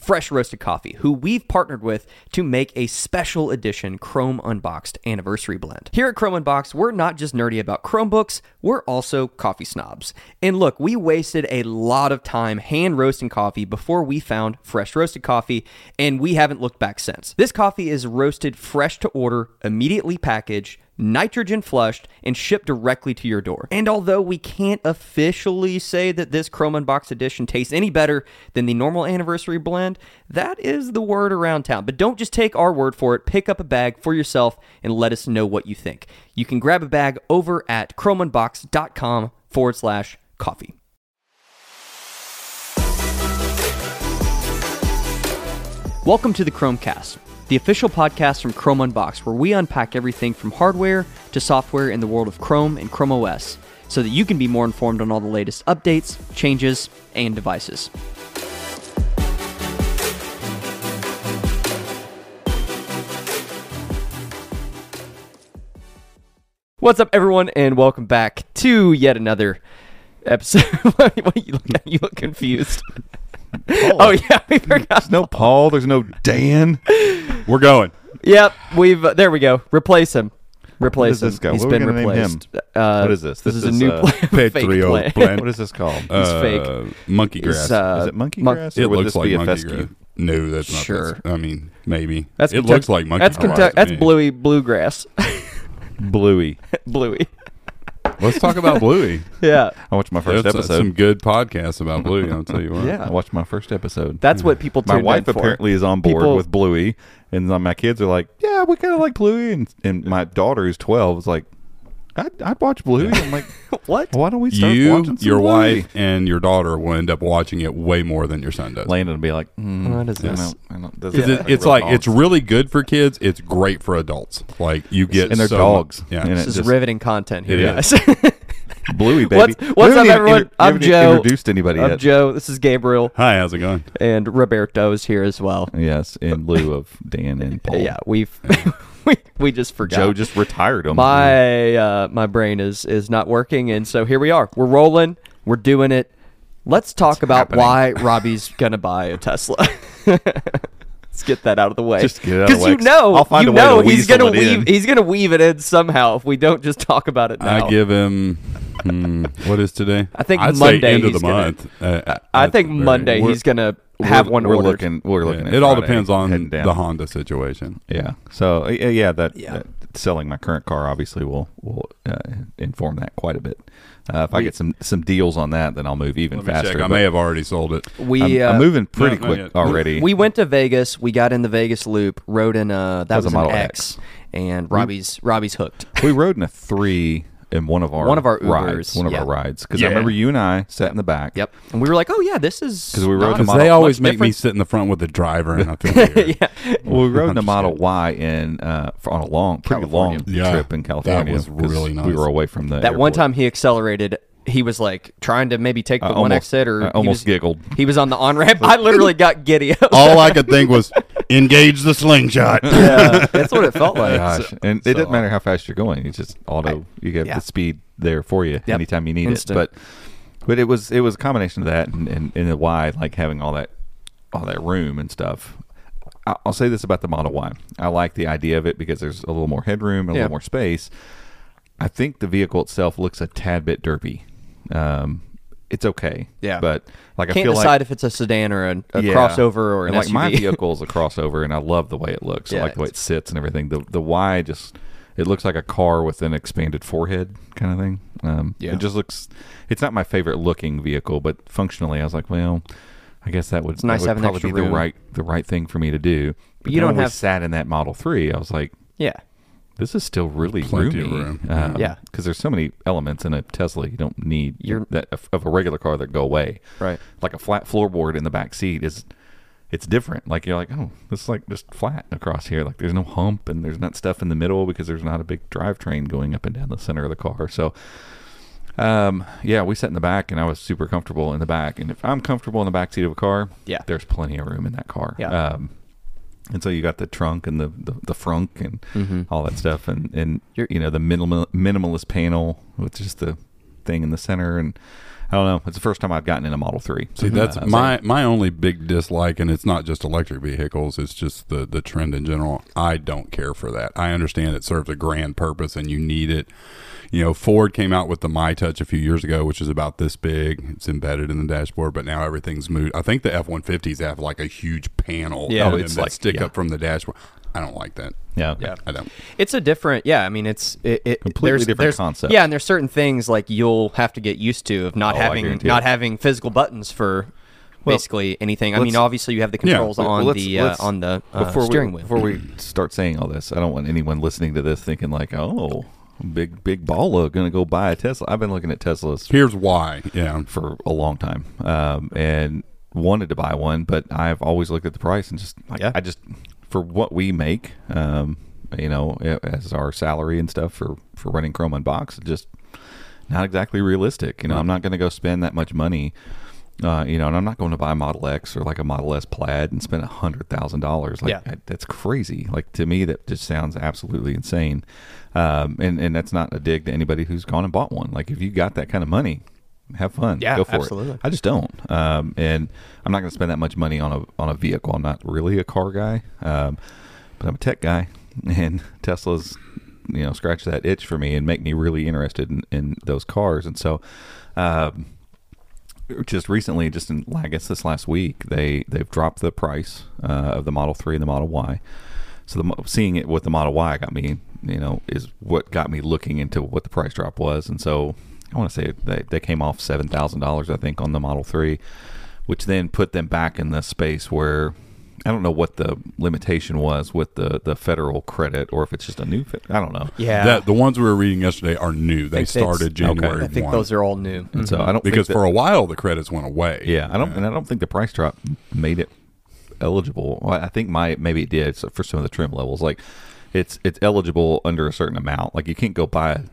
Fresh Roasted Coffee, who we've partnered with to make a special edition Chrome Unboxed anniversary blend. Here at Chrome Unboxed, we're not just nerdy about Chromebooks, we're also coffee snobs. And look, we wasted a lot of time hand roasting coffee before we found Fresh Roasted Coffee, and we haven't looked back since. This coffee is roasted fresh to order, immediately packaged, nitrogen flushed, and shipped directly to your door. And although we can't officially say that this Chrome Unboxed edition tastes any better than the normal anniversary blend, that is the word around town. But don't just take our word for it. Pick up a bag for yourself and let us know what you think. You can grab a bag over at chromeunboxed.com forward slash coffee. Welcome to the Chrome Cast, the official podcast from Chrome Unboxed, where we unpack everything from hardware to software in the world of Chrome and Chrome OS so that you can be more informed on all the latest updates, changes, and devices. What's up, everyone, and welcome back to yet another episode. what are you looking at? You look confused. oh yeah, we forgot. There's no Paul. There's no Dan. We're going. Yep, we've uh, there we go. Replace him. Replace is this him. guy? He's What are we been gonna name replaced. him? Uh, What is this? This, This is, is, a new uh, pla- fake plant. blend. What is this called? Uh, fake. Monkey grass. Uh, is it monkey mon- grass? it or would looks this like be a monkey fescue? grass. No, that's not. Sure. I mean, maybe. That's it Kentuck- looks like monkey That's grass. Kentuck- to That's me. bluey bluegrass. Bluey. bluey. Let's talk about Bluey. Yeah, I watched my first There's episode. some good podcasts about Bluey. I'll tell you what. Yeah. I watched my first episode. that's what people. my tuned wife in for. apparently is on board People- with Bluey, and my kids are like, "Yeah, we kind of like Bluey," and, and my daughter who's twelve is like, "I'd, I'd watch Bluey." I'm like, What? "Why don't we start You, watching some your Bluey?" wife, and your daughter will end up watching it way more than your son does. Landon would be like, mm, What is I this? don't- I don't- this 'Cause is it- it's real like it's really good for kids. It's great for adults. Like you get and they're so dogs. Yeah, And This it is just- riveting content here, guys. Bluey baby. What's- what's up, even everyone? inter- I'm haven't Joe. Introduced anybody I'm yet? Joe. This is Gabriel, Hi, how's it going? and Roberto's here as well. Yes, in lieu of Dan and Paul. Yeah, we've we we just forgot. Joe just retired him. my uh, my brain is is not working, and so here we are. We're rolling. We're doing it. Let's talk about happening. why Robbie's gonna buy a Tesla. Let's get that out of the way. Just get out of the you know, I'll find you a way know he's gonna weave. in. He's gonna weave it in somehow if we don't just talk about it now. I give him. hmm, what is today? I think I'd Monday end of the gonna- month. Uh, I think Monday we're- he's gonna have we're, one we're ordered. looking. We're looking. Yeah, at it all depends on the Honda situation. Yeah. So uh, yeah, that, Yeah. that selling my current car obviously will will uh, inform that quite a bit. Uh, if I get some some deals on that, then I'll move even faster. check. I may have already sold it. We I'm, uh, I'm moving pretty no, quick already. We went to Vegas. We got in the Vegas loop. Rode in a that That was was, a an Model X, and Robbie's Robbie's hooked. we rode in a three in one of our One of our rides, one of yeah. our rides, because Yeah. I remember you and I sat in the back. Yep. And we were like, oh yeah, this is." Because we rode not the Because model- they always much make me sit in the front with the driver, and I feel weird. yeah. Well, we rode in the Model kidding. Y in uh, for, on a long, pretty California. long Yeah, trip in California. that was really nice. We were away from the That one time he accelerated, he was like trying to maybe take the I one almost- exit, or I he almost was- giggled. He was on the on ramp. I literally got giddy. All I could think was engage the slingshot. yeah, that's what it felt like. Gosh, and it doesn't matter how fast you're going. It's just auto. you get yeah. the speed there for you anytime you need Instant. it. But but it was it was a combination of that and and, and the Y, like having all that all that room and stuff. I- I'll say this about the Model Y. I like the idea of it because there's a little more headroom and a Yeah. little more space. I think the vehicle itself looks a tad bit derpy. Um, it's okay. Yeah. but like I Can't feel decide like if it's a sedan or a, a yeah. crossover or an and like SUV. my vehicle is a crossover, and I love the way it looks. I Yeah, like the way it sits and everything. The the Y just it looks like a car with an expanded forehead kind of thing. Um, Yeah. it just looks. It's not my favorite looking vehicle, but functionally, I was like, well, I guess that would, It's nice that would having probably extra be the room. right the right thing for me to do. But you then don't when we have- sat in that Model Three. I was like, yeah, this is still really Plenty roomy. of room. Um, Yeah. because there's so many elements in a Tesla you don't need You're- that of of a regular car that go away. Right. Like a flat floorboard in the back seat is it's different. Like you're like, oh, it's like just flat across here. Like there's no hump and there's not stuff in the middle because there's not a big drivetrain going up and down the center of the car. So um yeah, we sat in the back and I was super comfortable in the back. And if I'm comfortable in the back seat of a car, Yeah. there's plenty of room in that car. Yeah. Um and so you got the trunk and the the, the frunk and mm-hmm. all that stuff, and and You're- you know the minimal minimalist panel with just the thing in the center, and I don't know. It's the first time I've gotten in a Model Three. See, that's Uh, my my only big dislike, and it's not just electric vehicles; it's just the the trend in general. I don't care for that. I understand it serves a grand purpose, and you need it. You know, Ford came out with the My Touch a few years ago, which is about this big. It's embedded in the dashboard, but now everything's moved. I think the F one fifties have like a huge panel. Yeah. it's that like- stick yeah. up from the dashboard. I don't like that. yeah, Yeah. I don't. It's a different, yeah. I mean, it's it, it Completely there's, different there's, concept. Yeah, and there's certain things like you'll have to get used to of not Oh, having not having physical buttons for Well, basically anything. I mean, obviously you have the controls Well, on let's- the uh, let's- on the uh, before steering we, wheel. Before we start saying all this, I don't want anyone listening to this thinking like, oh, big big baller going to go buy a Tesla. I've been looking at Teslas Here's why. Yeah. for a long time um, and wanted to buy one, but I've always looked at the price and just like Yeah. I just for what we make, um, you know, as our salary and stuff for for running Chrome Unboxed, just not exactly realistic. You know, I'm not going to go spend that much money. Uh, you know, and I'm not going to buy a Model X or like a Model S Plaid and spend a hundred thousand dollars. Like Yeah. I- that's crazy. Like to me, that just sounds absolutely insane. Um, and and that's not a dig to anybody who's gone and bought one. Like if you got that kind of money, have fun. Yeah, go for absolutely. it. I just don't. Um, and I'm not going to spend that much money on a on a vehicle. I'm not really a car guy, um, but I'm a tech guy, and Tesla's you know scratch that itch for me and make me really interested in, in those cars. And so, um, just recently, just in I guess this last week, they they've dropped the price uh, of the Model Three and the Model Y. So the seeing it with the Model Y got me, you know, is what got me looking into what the price drop was. And so I want to say they they came off seven thousand dollars, I think, on the Model Three, which then put them back in the space where. I don't know what the limitation was with the, the federal credit, or if it's just a new. Fe- I don't know. yeah, That the ones we were reading yesterday are new. They started January I think 1. those are all new. And so mm-hmm. I don't because think that- for a while the credits went away. Yeah, I don't, and I don't think the price drop made it eligible. Well, I think my maybe it did for some of the trim levels. Like, it's it's eligible under a certain amount. Like, you can't go buy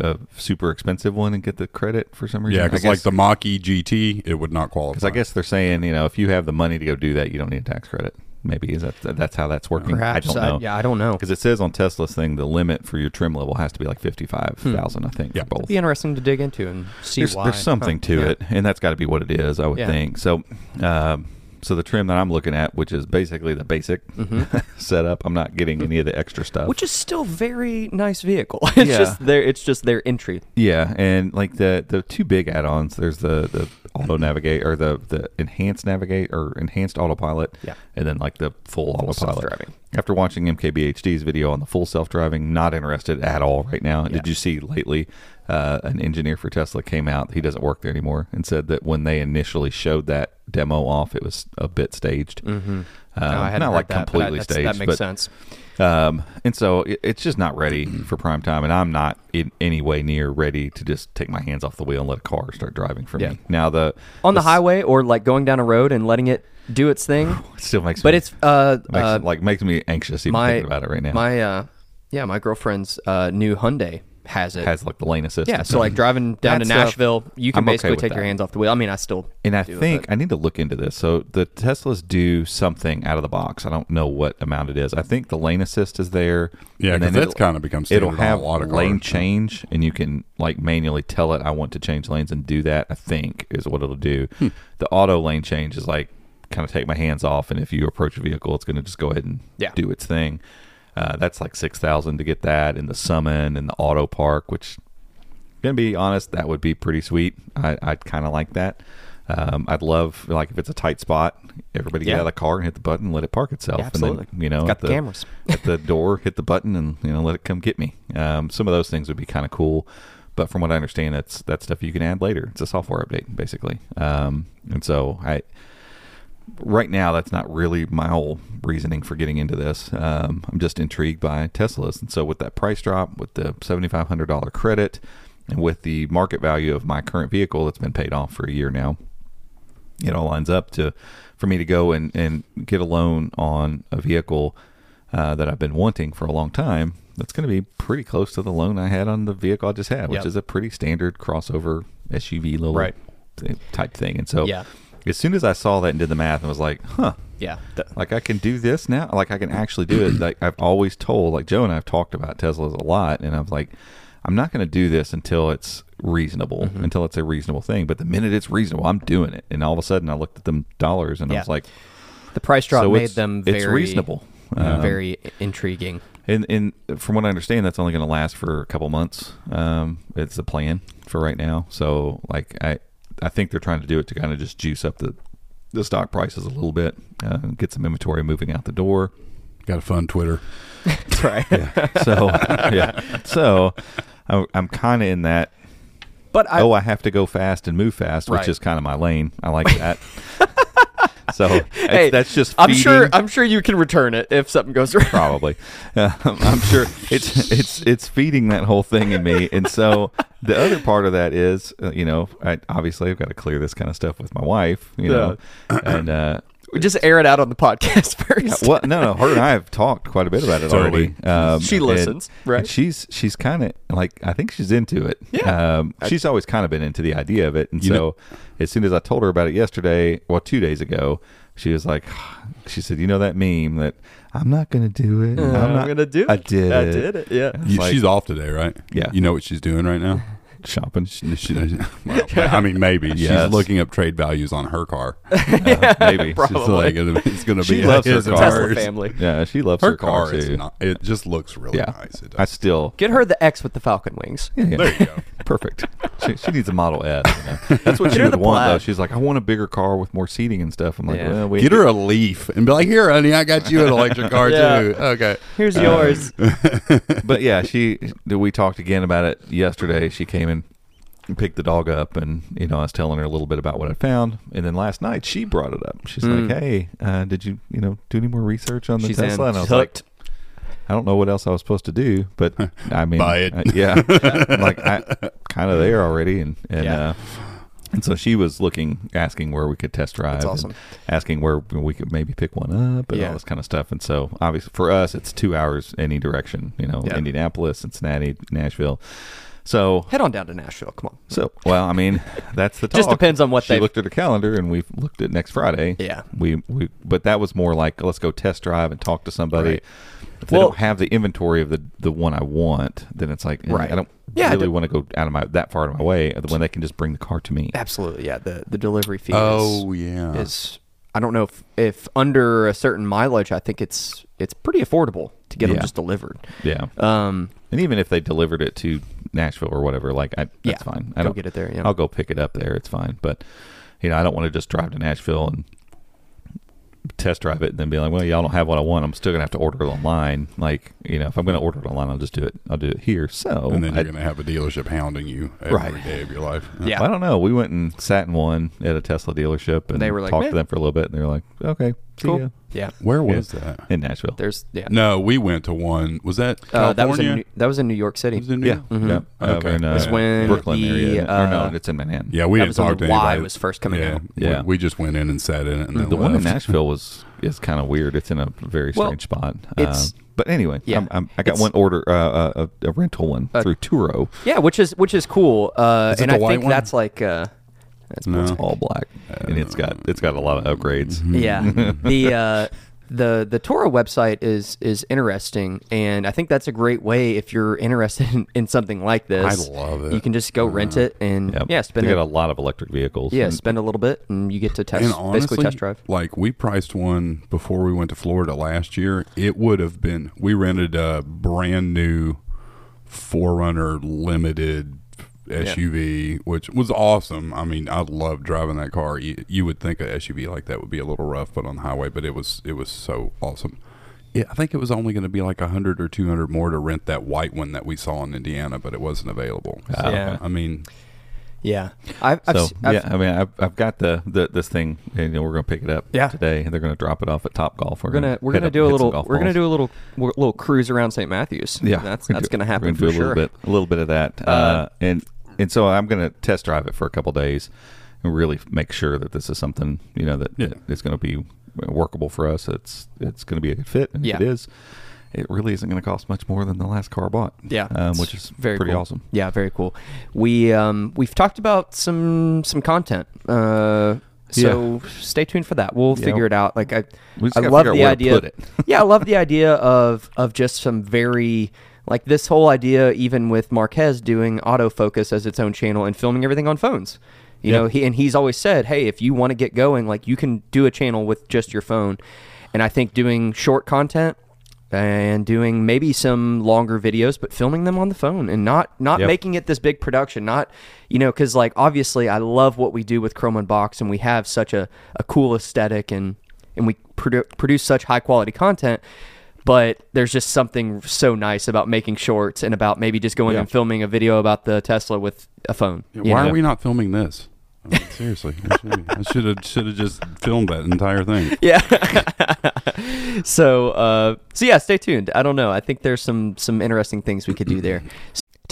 a, a super expensive one and get the credit for some reason. Yeah, I because like the Mach-E GT, it would not qualify. because I guess they're saying you know if you have the money to go do that, you don't need a tax credit. Maybe is that that's how that's working? Perhaps I don't know. yeah, I don't know. Because it says on Tesla's thing, the limit for your trim level has to be like fifty five thousand. I think Yeah. for both It'd be interesting to dig into and see there's, why. there's something Huh. to Yeah. it, and that's got to be what it is, I would Yeah. think. So, um, so the trim that I'm looking at, which is basically the basic setup, I'm not getting any of the extra stuff. Mm-hmm. which is still very nice vehicle. It's Yeah. just their it's just their entry. yeah, and like the the two big add-ons, there's the the auto navigate or the the enhanced navigate or enhanced autopilot, Yeah. and then like the full, autopilot. self-driving. After watching MKBHD's video on the full self-driving, not interested at all right now. Did you see lately? Uh, an engineer for Tesla came out. He doesn't work there anymore, and said that when they initially showed that demo off, it was a bit staged. Mm-hmm. No, I hadn't like that, completely staged, That makes but sense. Um, and so it, it's just not ready for prime time, and I'm not in any way near ready to just take my hands off the wheel and let a car start driving for Yeah. me. Now the On the s- highway or like going down a road and letting it do its thing. it still makes But me, it's uh, makes, uh like makes me anxious even my thinking about it right now. My uh, yeah, my girlfriend's uh new Hyundai has it. has like the lane assist. yeah, so like driving down That to stuff, Nashville, you can I'm okay basically with take that. your hands off the wheel. I mean, I still And I do it, think but- I need to look into this. So the Teslas do something out of the box. I don't know what amount it is. I think the lane assist is there. Yeah, and 'cause then that's it'll- kinda become It'll standard on a have lot of lane cars. change, and you can like manually tell it I want to change lanes and do that. I think is what it'll do. Hmm. The auto lane change is like kind of take my hands off, and if you approach a vehicle, it's going to just go ahead and Yeah. do its thing. Uh, that's like six thousand to get that, and the summon and the auto park, which gonna be honest, that would be pretty sweet. I, I'd kind of like that. Um, I'd love like if it's a tight spot, everybody get out of the car and hit the button, and let it park itself. Yeah, absolutely. And then, you know, It's got at the cameras. at the door, hit the button, and you know, let it come get me. Um, some of those things would be kind of cool. But from what I understand, that's that stuff you can add later. It's a software update, basically. Um, and so I, right now, that's not really my whole reasoning for getting into this. Um, I'm just intrigued by Teslas, and so with that price drop, with the seventy five hundred dollar credit, and with the market value of my current vehicle that's been paid off for a year now, it all lines up to for me to go and, and get a loan on a vehicle uh, that I've been wanting for a long time. That's going to be pretty close to the loan I had on the vehicle I just had, which Yep. is a pretty standard crossover SUV little Right. type thing. And so, Yeah. As soon as I saw that and did the math, I was like, huh. yeah, Like I can do this now. Like I can actually do it. Like I've always told, like Joe and I've talked about Teslas a lot, and I'm like, I'm not going to do this until it's reasonable, Mm-hmm. until it's a reasonable thing. But the minute it's reasonable, I'm doing it. And all of a sudden, I looked at them dollars, and I was like, the price drop so made it's, them very it's reasonable. Um, very intriguing. and and from what I understand, that's only going to last for a couple months. Um, it's the plan for right now. So like I I think they're trying to do it to kind of just juice up the the stock prices a little bit, uh, get some inventory moving out the door. Got a fun Twitter. That's right. So yeah, so I, I'm kind of in that. But I, oh, I have to go fast and move fast, which is kind of my lane. I like that. so hey, that's just. I'm sure. I'm sure you can return it if something goes wrong. probably. Uh, I'm sure it's it's it's feeding that whole thing in me, and so the other part of that is, uh, you know, I obviously I've got to clear this kind of stuff with my wife, you know, and uh, We just air it out on the podcast first. well, no, no, her and I have talked quite a bit about it Totally. already. Um, She and- listens, right? and she's she's kind of like I think she's into it. Yeah. um, she's always kind of been into the idea of it, and You so know- as soon as I told her about it yesterday, well, two days ago, she was like, she said, "You know that meme that I'm not going to do it. Uh, I'm not gonna do it. I did. I did it. Yeah. You, like- she's off today, right? Yeah. You know what she's doing right now? Shopping. She, she- well, I mean, maybe Yes. she's looking up trade values on her car. Uh, maybe She's like, it's going to be. She be loves her his and car. Tesla family. Yeah, she loves Her, her, car, is too. not. It just looks really yeah, nice. It I still Get her the X with the Falcon wings. Yeah, yeah. There you go. Perfect. She, she needs a Model S. you know. That's what she Get her would the want, though. She's like, I want a bigger car with more seating and stuff. I'm like, Yeah. well, we Get her a Leaf and be like, "Here, honey, I got you an electric car Yeah. too." Okay. Here's yours. but yeah, she. We talked again about it yesterday. She came in and picked the dog up, and you know, I was telling her a little bit about what I found, and then last night she brought it up. She's Mm. like, "Hey, uh, did you, you know, do any more research on the She's Tesla?" And I was She's like. I don't know what else I was supposed to do, but I mean, Buy it. I- yeah, like I kind of there already, and and Yeah. uh, and so she was looking, asking where we could test drive, That's and awesome. asking where we could maybe pick one up and Yeah. all this kind of stuff. And so obviously for us, it's two hours any direction, you know, Yeah. Indianapolis, Cincinnati, Nashville. So Head on down to Nashville. Come on. so well, I mean, that's the talk. Just depends on what she they've- looked at her calendar, and we've looked at next Friday. Yeah. we we but that was more like let's go test drive and talk to somebody. Right. If they Well- don't have the inventory of the the one I want, then it's like eh, Right. I don't Yeah, I really want to go out of my that far out of my way when they can just bring the car to me. Absolutely. Yeah. The the delivery fee. Oh is, yeah. is I don't know if if under a certain mileage, I think it's it's pretty affordable to get them just delivered. Yeah, Um. and even if they delivered it to Nashville or whatever, like I, that's Yeah. fine. I Go don't get it there, yeah. I'll go pick it up there. It's fine. But you know, I don't want to just drive to Nashville and test drive it and then be like, well, y'all don't have what I want. I'm still gonna have to order it online. Like, you know, if I'm gonna order it online, I'll just do it. I'll do it here. So and then you're I, going to have a dealership hounding you every day Right. of your life. Yeah. I don't know. We went and sat in one at a Tesla dealership and They were like, talked "Meh." to them for a little bit, and they were like, okay, see Cool. ya. Yeah. Where Yeah. was that? in Nashville. There's yeah. No, we went to one. Was that Uh, California? that was in New, that was in New York City. Was it New yeah, York? Mhm. yeah. Okay. Over in, uh, That's when Brooklyn the, area. or uh, no, it's in Manhattan. Yeah, we That didn't was when talk the to Y anybody. was first coming yeah, out. we- Yeah. We, just went in and sat in it, and then the one in. Nashville was is kind of weird. It's in a very Well, strange spot. it's- Um, but anyway, yeah, I'm, I'm, I got one order, uh, uh, a, a rental one Uh, through Turo. Yeah, which is which is cool. Uh, Is and I think one? that's like that's No. It's all black, and it's got it's got a lot of upgrades. Yeah. the uh, the the Turo website is is interesting, and I think that's a great way if you're interested in, in something like this. I love it. You can just go rent it and Yep. yeah, spend they a, got a lot of electric vehicles. yeah, and- spend a little bit, and you get to test and honestly, basically test drive. like we priced one before we went to Florida last year. It would have been. We rented a brand new 4Runner Limited SUV, which was awesome. I mean, I love driving that car. You, you would think a SUV like that would be a little rough, but on the highway, but it was it was so awesome. Yeah, I think it was only going to be like a hundred or two hundred more to rent that white one that we saw in Indiana, but it wasn't available. So, Yeah. I mean, Yeah, I've, I've, So I've- yeah, I mean, I've, I've got the, the this thing, and you know, we're gonna pick it up Yeah. today, and they're gonna drop it off at Topgolf. we're gonna we're gonna do a little we're gonna do a little little cruise around St. Matthews. yeah, that's that's gonna we're happen do for a sure. little bit, a little bit of that, uh, and and so I'm gonna test drive it for a couple days and really make sure that this is something you know that, Yeah. that is gonna be workable for us. It's it's gonna be a good fit, and Yeah. if it is, it really isn't gonna cost much more than the last car I bought. Yeah, um, which is very pretty cool. awesome. Yeah, very cool. We um we've talked about some some content. Uh, so stay tuned for that. We'll Yeah. figure it out. Like I, I love the idea. yeah, I love the idea of of just some very like this whole idea, even with Marques doing autofocus as its own channel and filming everything on phones. You Yeah. know, he and he's always said, "Hey, if you want to get going, like you can do a channel with just your phone." And I think doing short content and doing maybe some longer videos but filming them on the phone and not not Yep. making it this big production not you know because like obviously i love what we do with chrome unboxed and we have such a, a cool aesthetic and and we produ- produce such high quality content but there's just something so nice about making shorts and about maybe just going Yeah. and filming a video about the tesla with a phone Yeah, why know? are we not filming this? I mean, seriously, I should have should have just filmed that entire thing. yeah so uh so yeah stay tuned i don't know i think there's some some interesting things we could do there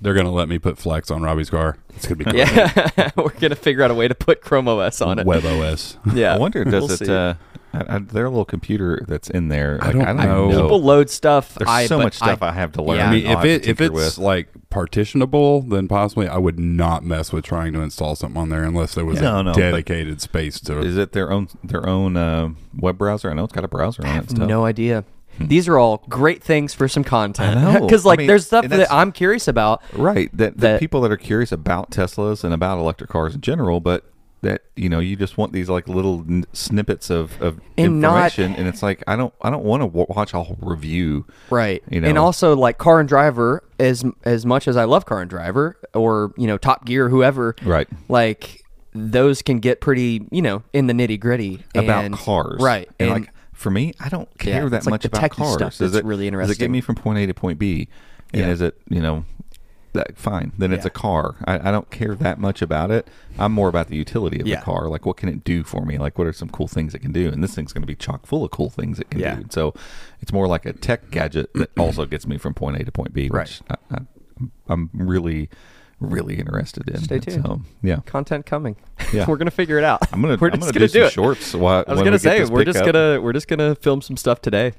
They're gonna let me put Flex on Robbie's car. It's gonna be great. yeah, we're gonna figure out a way to put Chrome OS on it. Web OS. Yeah, I wonder, does we'll it? see. Uh, I, I, their little computer that's in there. Like, I Like, don't know. People load stuff. There's I, so much stuff I, have to learn. Yeah. I mean, if it if it's with. like partitionable, then possibly I would not mess with trying to install something on there unless there was No, a no, but- dedicated space to. is it their own their own uh, web browser? I know it's got a browser on I it. have stuff. no idea. Hmm. These are all great things for some content. I. Because I like, mean, there's stuff that I'm curious about. Right. That, the that- people that are curious about Teslas and about electric cars in general, but that you know you just want these like little n- snippets of, of And not- information, and it's like I don't I don't want to w- watch a whole review. Right. You know And also like Car and Driver, as as much as I love Car and Driver, or you know Top Gear, whoever. Right. Like those can get pretty, you know, in the nitty gritty about cars, Right. And, And, like for me, I don't care Yeah, that like much the about cars. stuff Does it really interesting? Does it get me from point A to point B? And Yeah. is it you know that fine? Then it's a car. I, I don't care that much about it. I'm more about the utility of Yeah. the car. Like what can it do for me? Like what are some cool things it can do? And this thing's going to be chock full of cool things it can Yeah. do. So it's more like a tech gadget that also gets me from point A to point B. Which Right. I, I, I'm really really interested in. Stay tuned. So, yeah, Content coming. Yeah. we're gonna figure it out. I'm gonna. We're I'm just gonna, gonna do, some it. shorts. While, I was gonna we say we're just pickup. gonna we're just gonna film some stuff today.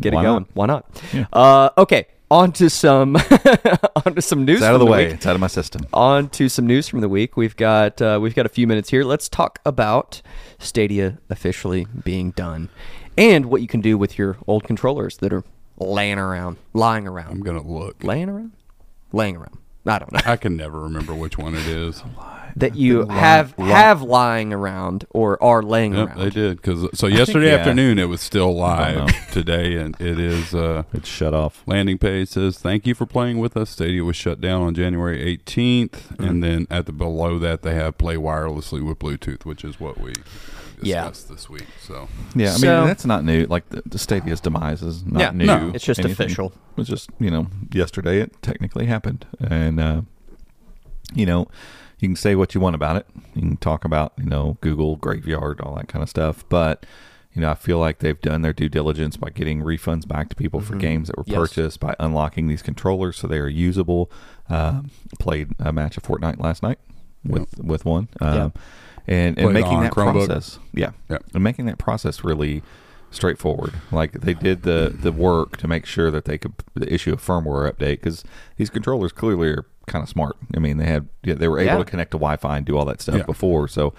Get Why it going. not? Why not? Yeah. Uh, okay, on to some on to some news. It's out of from the way. week. It's out of my system. On to some news from the week. We've got uh, we've got a few minutes here. Let's talk about Stadia officially being done, and what you can do with your old controllers that are laying around, lying around, I'm gonna look. laying around, laying around. I don't know I can never remember which one it is. that you Li- have li- have lying around or are laying Yep, around. they did. Cause so yesterday yeah. afternoon it was still live. Today and it is. Uh, It's shut off. landing page says thank you for playing with us. Stadia was shut down on January 18th, Mm-hmm. and then at the below that they have play wirelessly with Bluetooth, which is what we Yeah. this week. So Yeah, I mean So- that's not new. Like the, the Stadia's demise is not Yeah, new. no, it's just anything. official. It's just you know yesterday it technically happened, and uh, you know you can say what you want about it. You can talk about you know Google graveyard, all that kind of stuff, but you know I feel like they've done their due diligence by getting refunds back to people for games that were Mm-hmm. Yes. purchased by unlocking these controllers so they are usable. Um, played a match of Fortnite last night with with one. Um, And, and making that Chromebook? process, yeah, Yep. and making that process really straightforward. Like they did the the work to make sure that they could issue a firmware update because these controllers clearly are kind of smart. I mean, they had yeah, they were able Yeah. to connect to Wi-Fi and do all that stuff Yeah. before, so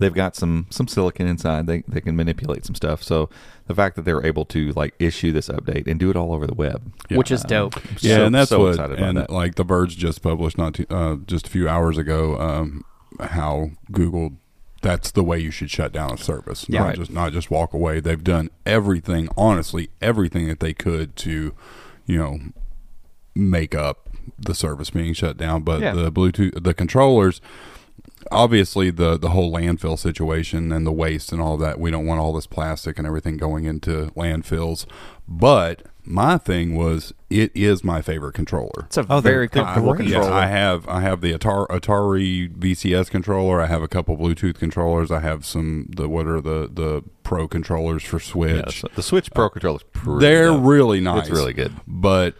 they've got some some silicon inside. They they can manipulate some stuff. So the fact that they were able to like issue this update and do it all over the web, which is dope. Yeah, So- and that's so what and that. like the Verge just published not too, uh, just a few hours ago um, how Google that's the way you should shut down a service. Yeah. not Right. just not just walk away. They've done everything, honestly, everything that they could to, you know, make up the service being shut down. But Yeah. the Bluetooth, the controllers, obviously the the whole landfill situation and the waste and all that. We don't want all this plastic and everything going into landfills. But my thing was, it is my favorite controller. It's a Oh, very they're comfortable great. controller. Yeah, I have I have the Atari, Atari VCS controller. I have a couple Bluetooth controllers. I have some the what are the the Pro controllers for Switch. Yeah, the Switch Pro uh, controller is pretty. They're dope. really nice. It's really good. But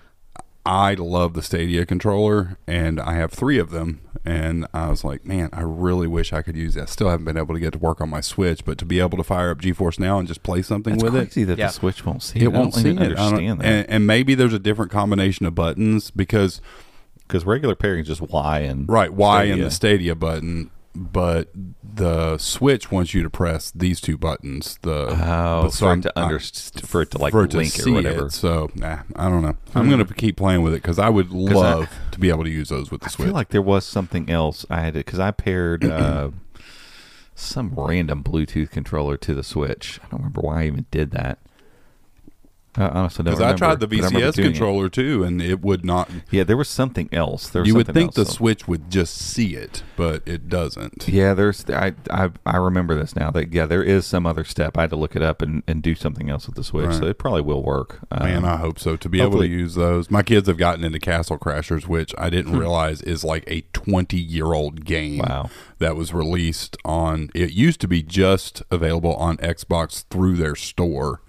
I love the Stadia controller, and I have three of them. And I was like, man, I really wish I could use that. Still haven't been able to get to work on my Switch, but to be able to fire up GeForce now and just play something It's with crazy it, that Yeah. the Switch won't see it it. Won't don't see even it. I don't- understand that and, and maybe there's a different combination of buttons because because regular pairing is just Y and right Y and the Stadia button, but the Switch wants you to press these two buttons. The Oh, but for I'm- it to I- for it to like it to link see or whatever. Hmm. It. So nah, I don't know. I'm going to keep playing with it because I would love to be able to use those with the I Switch. I feel like there was something else I had to because I paired uh, some random Bluetooth controller to the Switch. I don't remember why I even did that. I honestly don't because I tried the but I remember VCS doing it. controller too, and it would not. Yeah, there was something else. There You would think the so- Switch would just see it, but it doesn't. Yeah, there's I, I I remember this now. That yeah, there is some other step. I had to look it up and, and do something else with the Switch. Right. So it probably will work. Man, Um, I hope so. To be able to use those, my kids have gotten into Castle Crashers, which I didn't Hmm. realize is like a twenty-year-old game. Wow. that was released on. It used to be just available on Xbox through their store.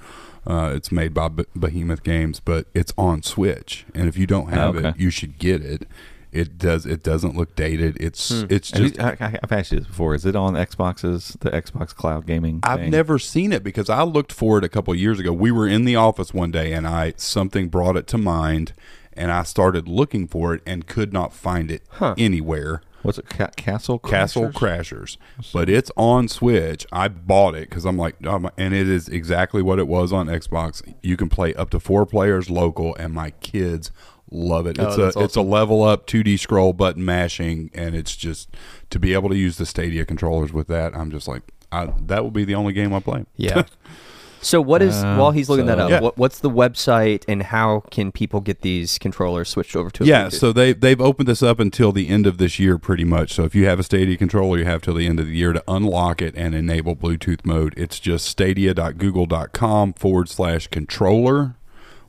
Uh, it's made by Be- Behemoth Games, but it's on Switch. And if you don't have Okay. it, you should get it. It does. It doesn't look dated. It's it's have you- just. I, I- I've asked you this before. Is it on Xboxes, the Xbox Cloud Gaming? I've thing? never seen it because I looked for it a couple of years ago. We were in the office one day and I something brought it to mind and I started looking for it and could not find it anywhere. What's it? Ca- Castle Castle Crashers? Crashers, but it's on Switch. I bought it because I'm like, and it is exactly what it was on Xbox. You can play up to four players local, and my kids love it. Oh, It's a that's it's a level up 2D scroll button mashing, and it's just to be able to use the Stadia controllers with that. I'm just like, I, that will be the only game I play. Yeah. So what is Uh, while he's looking that up? Yeah. What, what's the website and how can people get these controllers switched over to? Yeah, so they they've opened this up until the end of this year, pretty much. So if you have a Stadia controller, you have till the end of the year to unlock it and enable Bluetooth mode. It's just stadia.google.com forward slash controller.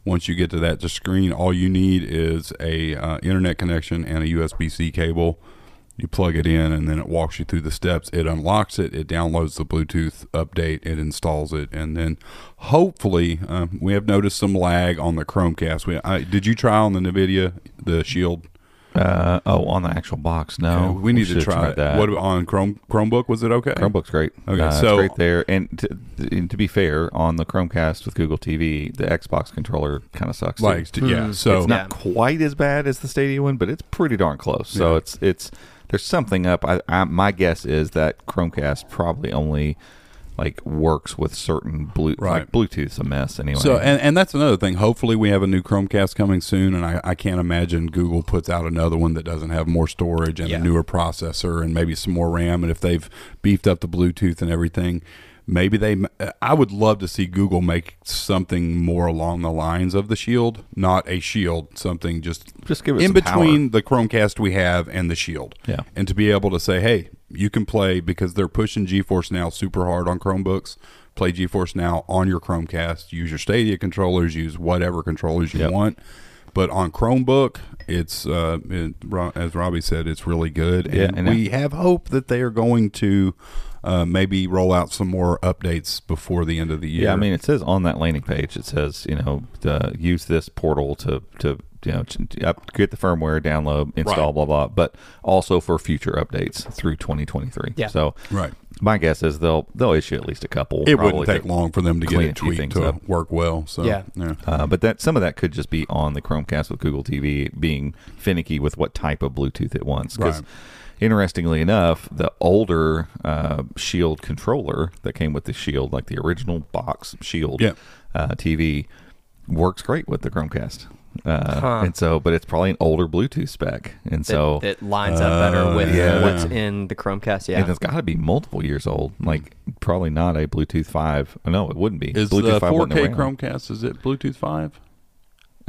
Once you get to that just screen, all you need is a uh, internet connection and a USB C cable. You plug it in, and then it walks you through the steps. It unlocks it. It downloads the Bluetooth update. It installs it, and then hopefully, um, we have noticed some lag on the Chromecast. We I, did you try on the Nvidia the Shield? Uh, oh, on the actual box, no. Yeah, we need to try try that. What on Chrome Chromebook was it okay? Chromebook's great. Okay, Uh, it's so- great there. And to, and to be fair, on the Chromecast with Google TV, the Xbox controller kind of sucks. too. Yeah, so it's not quite as bad as the Stadia one, but it's pretty darn close. So Yeah. it's it's there's something up. I, I my guess is that Chromecast probably only like works with certain blue Right. like Bluetooth's a mess anyway. So, and, and that's another thing. Hopefully, we have a new Chromecast coming soon, and I, I can't imagine Google puts out another one that doesn't have more storage and Yeah. a newer processor and maybe some more RAM. And if they've beefed up the Bluetooth and everything, maybe they. I would love to see Google make something more along the lines of the Shield, not a Shield, something just Just give it in between the Chromecast we have and the Shield. Yeah. and to be able to say, hey, you can play because they're pushing GeForce Now super hard on Chromebooks. Play GeForce Now on your Chromecast. Use your Stadia controllers. Use whatever controllers you Yep. want. But on Chromebook, it's uh, it, as Robbie said, it's really good, Yeah, and, and we have hope that they are going to uh, maybe roll out some more updates before the end of the year. Yeah, I mean, it says on that landing page, it says, you know, the, use this portal to, to you know, to up, get the firmware, download, install, Right. blah, blah, but also for future updates through 2023. Yeah. So, Right. my guess is they'll they'll issue at least a couple. it probably wouldn't take long for them to get a few things to up. work well. So Yeah. yeah. Uh, but that some of that could just be on the Chromecast with Google TV being finicky with what type of Bluetooth it wants. Because Right. Interestingly enough, the older uh, Shield controller that came with the Shield, like the original box Shield Yeah. uh, TV, works great with the Chromecast. Uh, Huh. And so, but it's probably an older Bluetooth spec, and That, so it lines up better Uh, with yeah. what's in the Chromecast. Yeah. and it's got to be multiple years old. Like probably not a Bluetooth five. No, it wouldn't be. Is Bluetooth the 4K around. Chromecast is it Bluetooth five?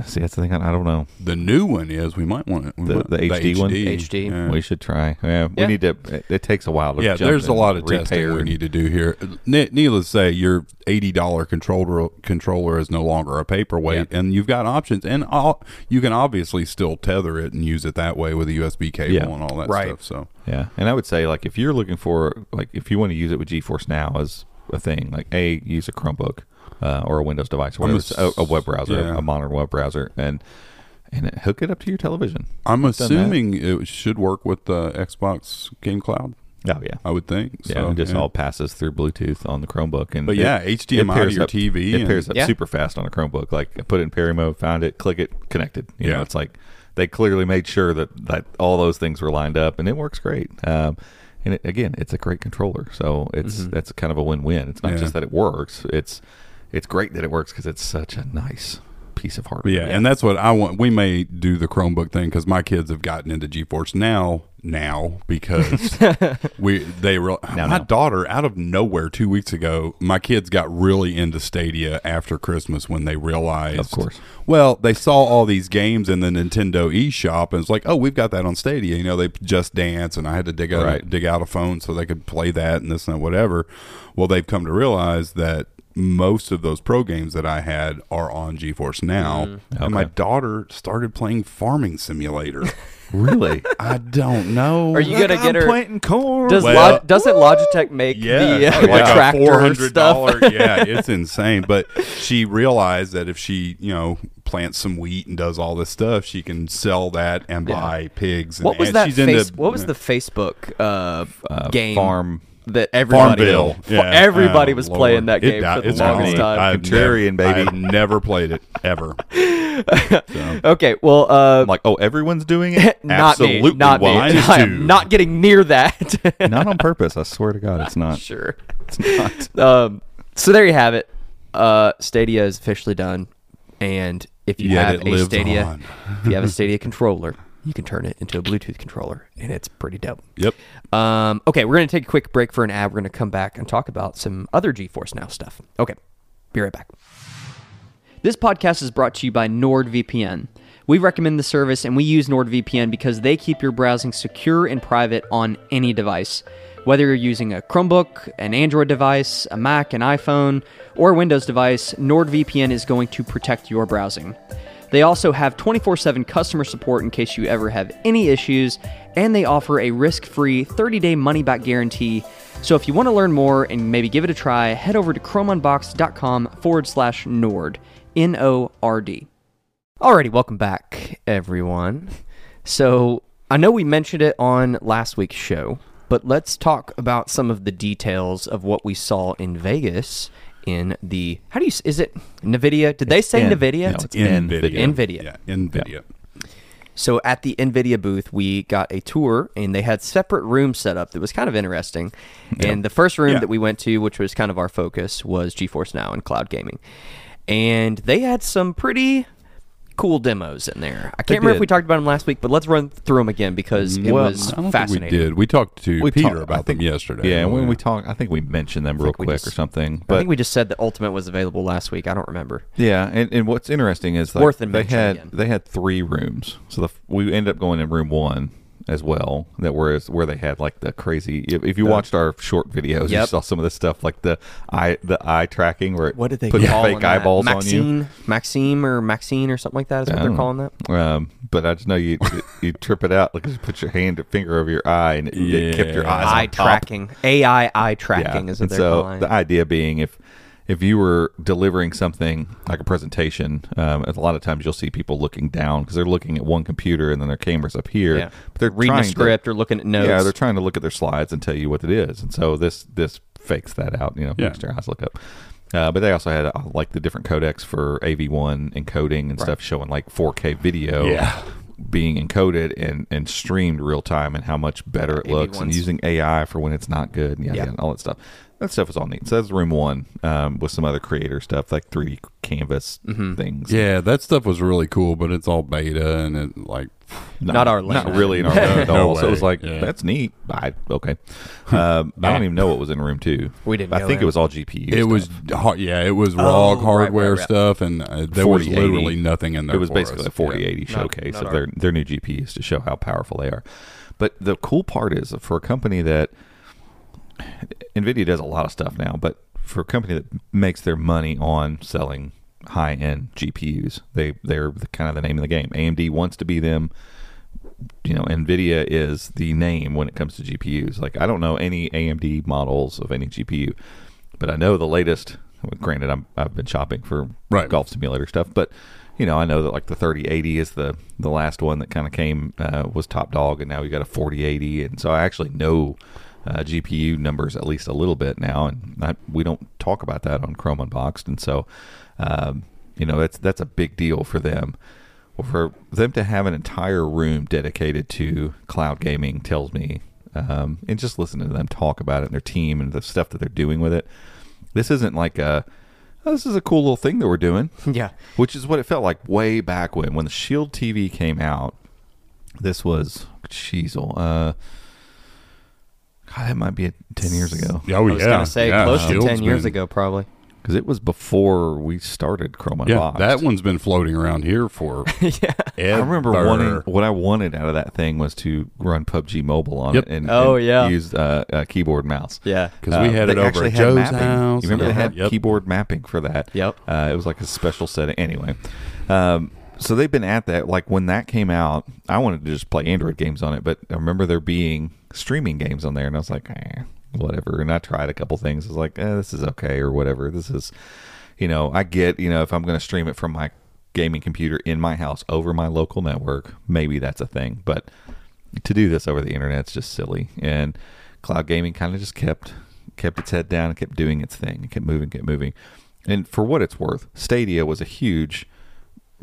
See, that's the thing. I, I don't know. The new one is. We might want it. we The- might- the HD one? HD. Yeah. We should try. Yeah, we Yeah. need to. It, it takes a while to. Yeah, jump there's a lot of repair testing we need to do here. Ne- Needless to say, your eighty dollar controller controller is no longer a paperweight, and you've got options, and all, you can obviously still tether it and use it that way with a USB cable Yeah. and all that Right. stuff. So Yeah, and I would say like if you're looking for like if you want to use it with GeForce Now as a thing, like a use a Chromebook uh, or a Windows device, or whatever, ass- a, a web browser, yeah. a modern web browser, and and hook it up to your television. I'm I've assuming it should work with the Xbox Game Cloud. Oh yeah. I would think. Yeah, so, it just yeah. all passes through Bluetooth on the Chromebook, and But it- yeah, it HDMI to your up- TV It and- pairs up Yeah. super fast on a Chromebook. Like I put it in Perry mode, found it, click it, connected. You know, Yeah. it's like they clearly made sure that that all those things were lined up, and it works great. Um, and it, again, it's a great controller, so it's that's kind of a win-win. It's not Yeah. just that it works; it's it's great that it works because it's such a nice piece of hardware. Yeah, and that's what I want. We may do the Chromebook thing because my kids have gotten into GeForce now. Now because we they re- Now, my now. daughter out of nowhere two weeks ago, my kids got really into Stadia after Christmas when they realized, Of course. Well, they saw all these games in the Nintendo eShop and it's like, oh, we've got that on Stadia. You know, they just dance, and I had to dig out Right. dig out a phone so they could play that and this and that, whatever. Well, they've come to realize that most of those pro games that I had are on GeForce now, and my daughter started playing Farming Simulator. really. I don't know. Are you gonna get her? planting corn. Does Well- Log, doesn't Logitech make Yeah, the uh, like a tractor four hundred stuff? yeah, it's insane. But she realized that if she, you know, plants some wheat and does all this stuff, she can sell that and Yeah. buy pigs. And What was and that? She's Face, into, what was the Facebook uh, Uh, game farm that everybody Farmville? Yeah. everybody Oh, was Lord. playing that It game di- for the longest time? I've Contrarian, never, baby. I've never played it ever. So, Okay, well, uh, I'm like, oh, everyone's doing it. not Absolutely me, not me. Mine is I am not getting near that. not on purpose. I swear to God, it's not. sure. It's not. Um, so there you have it. Uh, Stadia is officially done, and if you Yet have a Stadia, if you have a Stadia controller, you can turn it into a Bluetooth controller, and it's pretty dope. yep. Um, okay, we're going to take a quick break for an ad. We're going to come back and talk about some other GeForce Now stuff. Okay, be right back. This podcast is brought to you by NordVPN. We recommend the service and we use NordVPN because they keep your browsing secure and private on any device. Whether you're using a Chromebook, an Android device, a Mac, an iPhone, or a Windows device, NordVPN is going to protect your browsing. They also have 24 7 customer support in case you ever have any issues, and they offer a risk free 30 day money back guarantee. So if you want to learn more and maybe give it a try, head over to chromeunboxed.com forward slash Nord, N O R D. Alrighty, welcome back, everyone. So I know we mentioned it on last week's show, but let's talk about some of the details of what we saw in Vegas in the how do you is it Nvidia? Did they say N- Nvidia? no, it's NVIDIA. NVIDIA. Yeah, NVIDIA. So at the Nvidia booth, we got a tour, and they had separate rooms set up. That was kind of interesting. And the first room Yeah. that we went to, which was kind of our focus, was GeForce Now and cloud gaming. And they had some pretty cool demos in there. I can't remember if we talked about them last week, but let's run through them again because it Well, was I don't fascinating. think we did. We talked to We Peter talked- I about think- them yesterday. Yeah, and when Yeah. we talked, I think we mentioned them real quick just- or something. I think we just said that Ultimate was available last week. I don't remember. Yeah, and, and what's interesting is like Worth they had again. they had three rooms, so the, we ended up going in room one as well. That whereas where they had like the crazy. If, if you watched our short videos, you saw some of this stuff like the eye the eye tracking where What did they put call fake eyeballs on you. Maxine, Maxime or Maxine or something like that is what they're don't calling that. Um, but I just know you you trip it out like you put your hand or finger over your eye and it, it kept your eyes Eye on top. tracking, AI eye tracking is what and they're so calling. the idea being if if you were delivering something like a presentation, um, a lot of times you'll see people looking down because they're looking at one computer and then their camera's up here. Yeah. But they're Reading a trying to- script or looking at notes. Yeah, they're trying to look at their slides and tell you what it is, and so this this fakes that out. You know, Yeah. makes their eyes look up. Uh, but they also had uh, like the different codecs for AV1 encoding and stuff, showing like 4K video. Yeah. Being encoded and, and streamed real time, and how much better it looks, and using AI for when it's not good, and yeah, Yeah. yeah, all that stuff. That stuff was all neat. So that's room one um, with some other creator stuff like 3D canvas Mm-hmm. things. Yeah, that stuff was really cool, but it's all beta and it like Not our lane. Not really in our lane at No so it was like, Yeah. that's neat. I okay. Um, I don't even know what was in room two. We didn't I think in. it was all GPU. it was stuff. har- yeah, it was Oh, raw right, hardware right, right. stuff and uh, there was 4080. literally nothing in there. It was for basically us. a 4080 Not- showcase not of our- their their new GPUs to show how powerful they are. But the cool part is for a company that Nvidia does a lot of stuff now, but for a company that makes their money on selling high end GPUs, they they're the, kind of the name of the game. AMD wants to be them. You know, Nvidia is the name when it comes to GPUs. Like I don't know any AMD models of any GPU, but I know the latest. well, Granted, I'm I've been shopping for Right. golf simulator stuff, but you know I know that like the 3080 is the the last one that kind of came uh, was top dog, and now we got a 4080, and so I actually know uh, GPU numbers at least a little bit now, and I, we don't talk about that on Chrome Unboxed, and so um, you know that's that's a big deal for them. Well, for them to have an entire room dedicated to cloud gaming tells me, um, and just listening to them talk about it and their team and the stuff that they're doing with it, this isn't like a, oh, this is a cool little thing that we're doing, yeah. which is what it felt like way back when, when the Shield TV came out. This was, Cheezel, uh, God, that might be a, 10 years ago. Oh I was yeah, gonna say yeah. close to Shield's ten years been- ago, probably. Because it was before we started Chrome Yeah, Unboxed. that one's been floating around here for yeah. I remember wanting what I wanted out of that thing was to run PUBG Mobile on Yep. it and, Oh, and yeah. use uh, uh, keyboard and mouse. Yeah. because we had they it over actually at had Joe's mapping. house. You remember they and- had Yep. keyboard mapping for that? Yep. Uh, it was like a special setting. Anyway, um, so they've been at that. Like when that came out, I wanted to just play Android games on it, but I remember there being streaming games on there, and I was like, eh, whatever. And I tried a couple things. I was like, eh, this is okay or whatever. This is, you know, I get, you know, if I'm going to stream it from my gaming computer in my house over my local network, maybe that's a thing. But to do this over the internet's just silly. And cloud gaming kind of just kept kept its head down and kept doing its thing, kept moving, kept moving. And for what it's worth, Stadia was a huge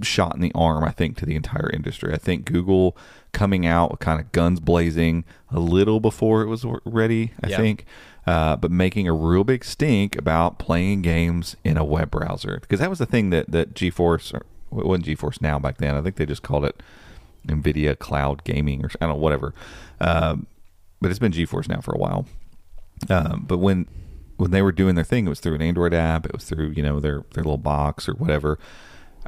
shot in the arm, I think, to the entire industry. I think Google coming out kind of guns blazing a little before it was ready, I Yeah. think, uh, but making a real big stink about playing games in a web browser because that was the thing that that GeForce, or it wasn't GeForce Now back then. I think they just called it NVIDIA Cloud Gaming or I don't know, whatever. Um, but it's been GeForce now for a while. Um, but when when they were doing their thing, it was through an Android app. It was through you know their their little box or whatever.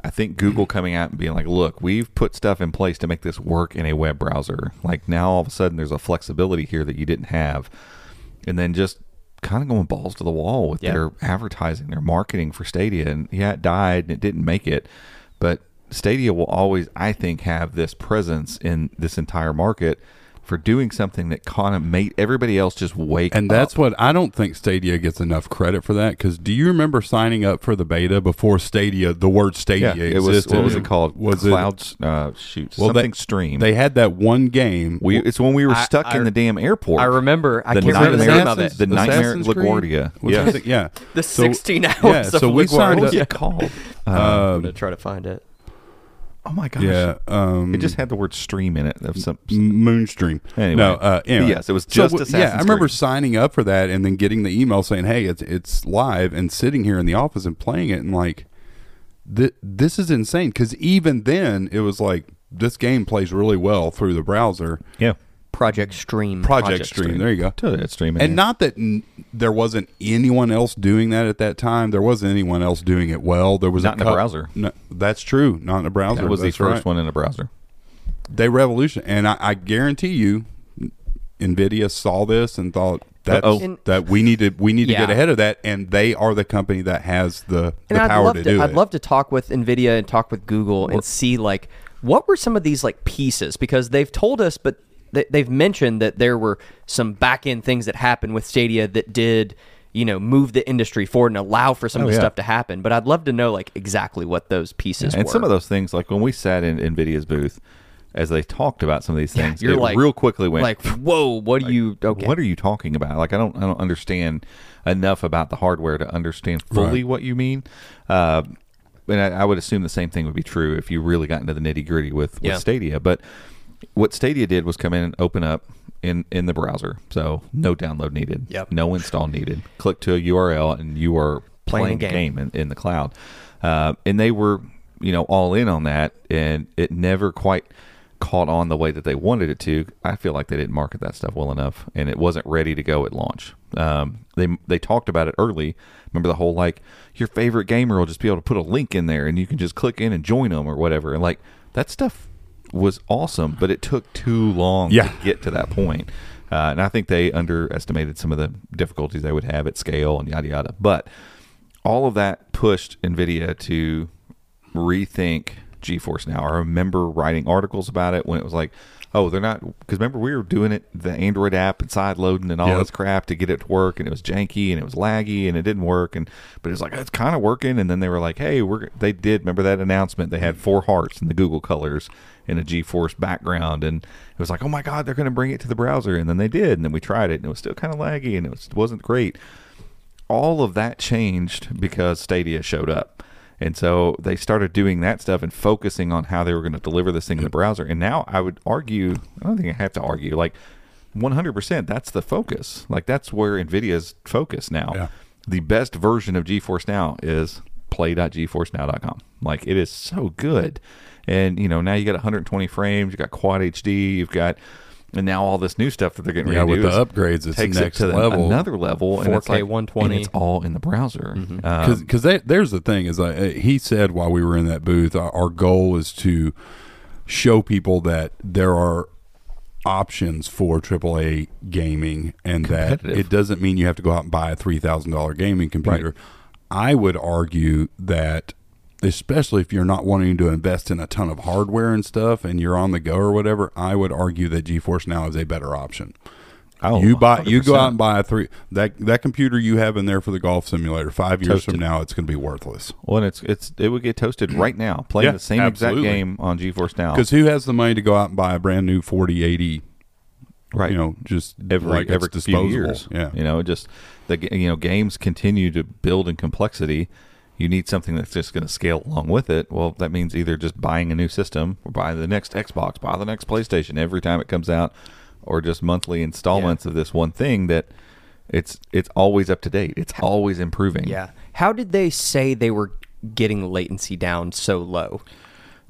I think Google coming out and being like, "Look, we've put stuff in place to make this work in a web browser. Like now, all of a sudden, there's a flexibility here that you didn't have." And then just kind of going balls to the wall with Yeah. their advertising, their marketing for Stadia. And yeah, it died and it didn't make it, but Stadia will always, I think, have this presence in this entire market for doing something that kind of made everybody else just wake up. And up. that's what I don't think Stadia gets enough credit for that. Because do you remember signing up for the beta before Stadia? The word Stadia yeah, it was existed. what was it called? Was it Clouds? Uh, shoot, well, something they, stream. They had that one game. we, it's when we were I- stuck in the damn airport. I remember. I The can't remember the Nightmare- name of it. The Nightmare Assassin's LaGuardia. Which Yes. Yeah. The So- 16 hours Yeah, of so we LaGuardia. signed What up. was it called? I'm Um, gonna try to find it. Oh my gosh! yeah. Um, it just had the word stream in it. Of some, Moonstream. Anyway. no, uh, anyway. Yes, it was just w- Assassin's Yeah, I remember Creed. signing up for that and then getting the email saying, "Hey, it's it's live," and sitting here in the office and playing it, and like, th- this is insane. Because even then, it was like this game plays really well through the browser. yeah, Project Stream. Project, Stream. There you go. Totally, it's streaming. And yeah. not that n- there wasn't anyone else doing that at that time. There wasn't anyone else doing it well. There was Not a in the cou- browser. No, that's true. Not in the browser. that was the first right. one in a browser. They revolution, and I, I guarantee you, Nvidia saw this and thought that Uh-oh. that we need to we need to get ahead of that, and they are the company that has the, and the power love to to, do I'd it. love to talk with Nvidia and talk with Google and see like what were some of these like pieces because they've told us, but they, they've mentioned that there were some back end things that happened with Stadia that did you know move the industry forward and allow for some Oh, of the yeah. stuff to happen. But I'd love to know like exactly what those pieces were. and were. some of those things, like when we sat in Nvidia's booth, as they talked about some of these things, you're it like real quickly went like whoa, what do you okay? What are you talking about? Like I don't I don't understand enough about the hardware to understand fully Right. what you mean. Uh, and I, I would assume the same thing would be true if you really got into the nitty gritty with, with Yeah. Stadia. But what Stadia did was come in and open up in in the browser, so no download needed, Yep. no install needed. Click to a URL and you are Playing a playing, game. game in, in the cloud. Uh, and they were you know all in on that, and it never quite caught on the way that they wanted it to. I feel like they didn't market that stuff well enough, and it wasn't ready to go at launch. Um, they they talked about it early. Remember the whole like your favorite gamer will just be able to put a link in there, and you can just click in and join them or whatever. And like that stuff was awesome, but it took too long Yeah. to get to that point. Uh, and I think they underestimated some of the difficulties they would have at scale and yada yada. But all of that pushed NVIDIA to rethink GeForce Now. I remember writing articles about it when it was like, oh, they're not because remember we were doing it the Android app and side loading and all Yep. this crap to get it to work, and it was janky and it was laggy and it didn't work, and but it was like it's kind of working, and then they were like, hey, we're they did remember that announcement? They had four hearts in the Google colors in a GeForce background, and it was like, oh my god, they're going to bring it to the browser, and then they did, and then we tried it, and it was still kind of laggy, and it was, wasn't great all of that changed because Stadia showed up. And so they started doing that stuff and focusing on how they were going to deliver this thing in the browser. And now I would argue, I don't think I have to argue, like 100%, that's the focus. Like that's where NVIDIA's focus now. Yeah. The best version of GeForce Now is play.geforcenow.com. Like it is so good. And, you know, now you got 120 frames, you got quad HD, you've got, and now all this new stuff that they're getting Yeah, ready to with do the is upgrades, it's takes next it to the- level. another level, and it's 4K, like, 120. and it's all in the browser. because Um, there's the thing is like uh, he said while we were in that booth our, our goal is to show people that there are options for AAA gaming and that it doesn't mean you have to go out and buy a $3,000 gaming computer. I would argue that especially if you're not wanting to invest in a ton of hardware and stuff and you're on the go or whatever, I would argue that GeForce Now is a better option. oh, you buy you go out and buy a three that that computer you have in there for the golf simulator. Five years Toasted. from now, it's going to be worthless. Well, and it's it's it would get toasted right now playing Yeah, the same absolutely. exact game on GeForce Now. Because who has the money to go out and buy a brand new forty eighty? right, You know, just every like every few years, Yeah, you know, just the you know games continue to build in complexity. You need something that's just going to scale along with it. Well, that means either just buying a new system or buy the next Xbox, buy the next PlayStation every time it comes out, or just monthly installments of this one thing that it's it's always up to date. It's always improving. Yeah. How did they say they were getting latency down so low?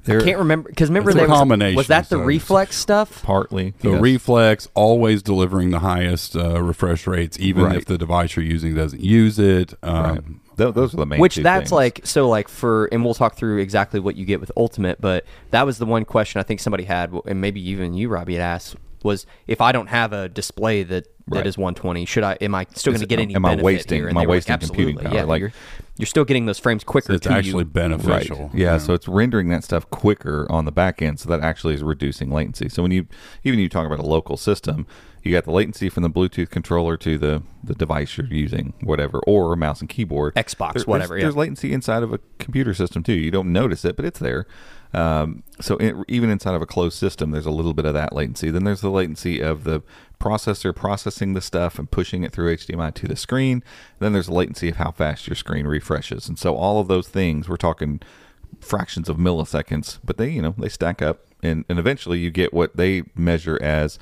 They're- I can't remember because remember they was, combination was that the of- reflex stuff? partly the yes. reflex always delivering the highest uh, refresh rates, even Right. if the device you're using doesn't use it. Um, Right. Th- those are the main. Which that's things. like so like for and we'll talk through exactly what you get with Ultimate, but that was the one question I think somebody had, and maybe even you, Robbie, had asked. was if I don't have a display that that Right. is 120, should I? Am I still going to get any? am I wasting- Here? am I they were wasting computing power? Yeah, Like- you're, you're still getting those frames quicker. it's to actually you. beneficial. Yeah, so it's rendering that stuff quicker on the back end, so that actually is reducing latency. So when you even you talk about a local system, you got the latency from the Bluetooth controller to the the device you're using, whatever, or a mouse and keyboard, Xbox, there's- whatever, yeah. There's latency inside of a computer system too. You don't notice it, but it's there. Um, so it, even inside of a closed system, there's a little bit of that latency. Then there's the latency of the processor processing the stuff and pushing it through HDMI to the screen. Then there's the latency of how fast your screen refreshes. And so all of those things, we're talking fractions of milliseconds, but they, you know, they stack up and, and eventually you get what they measure as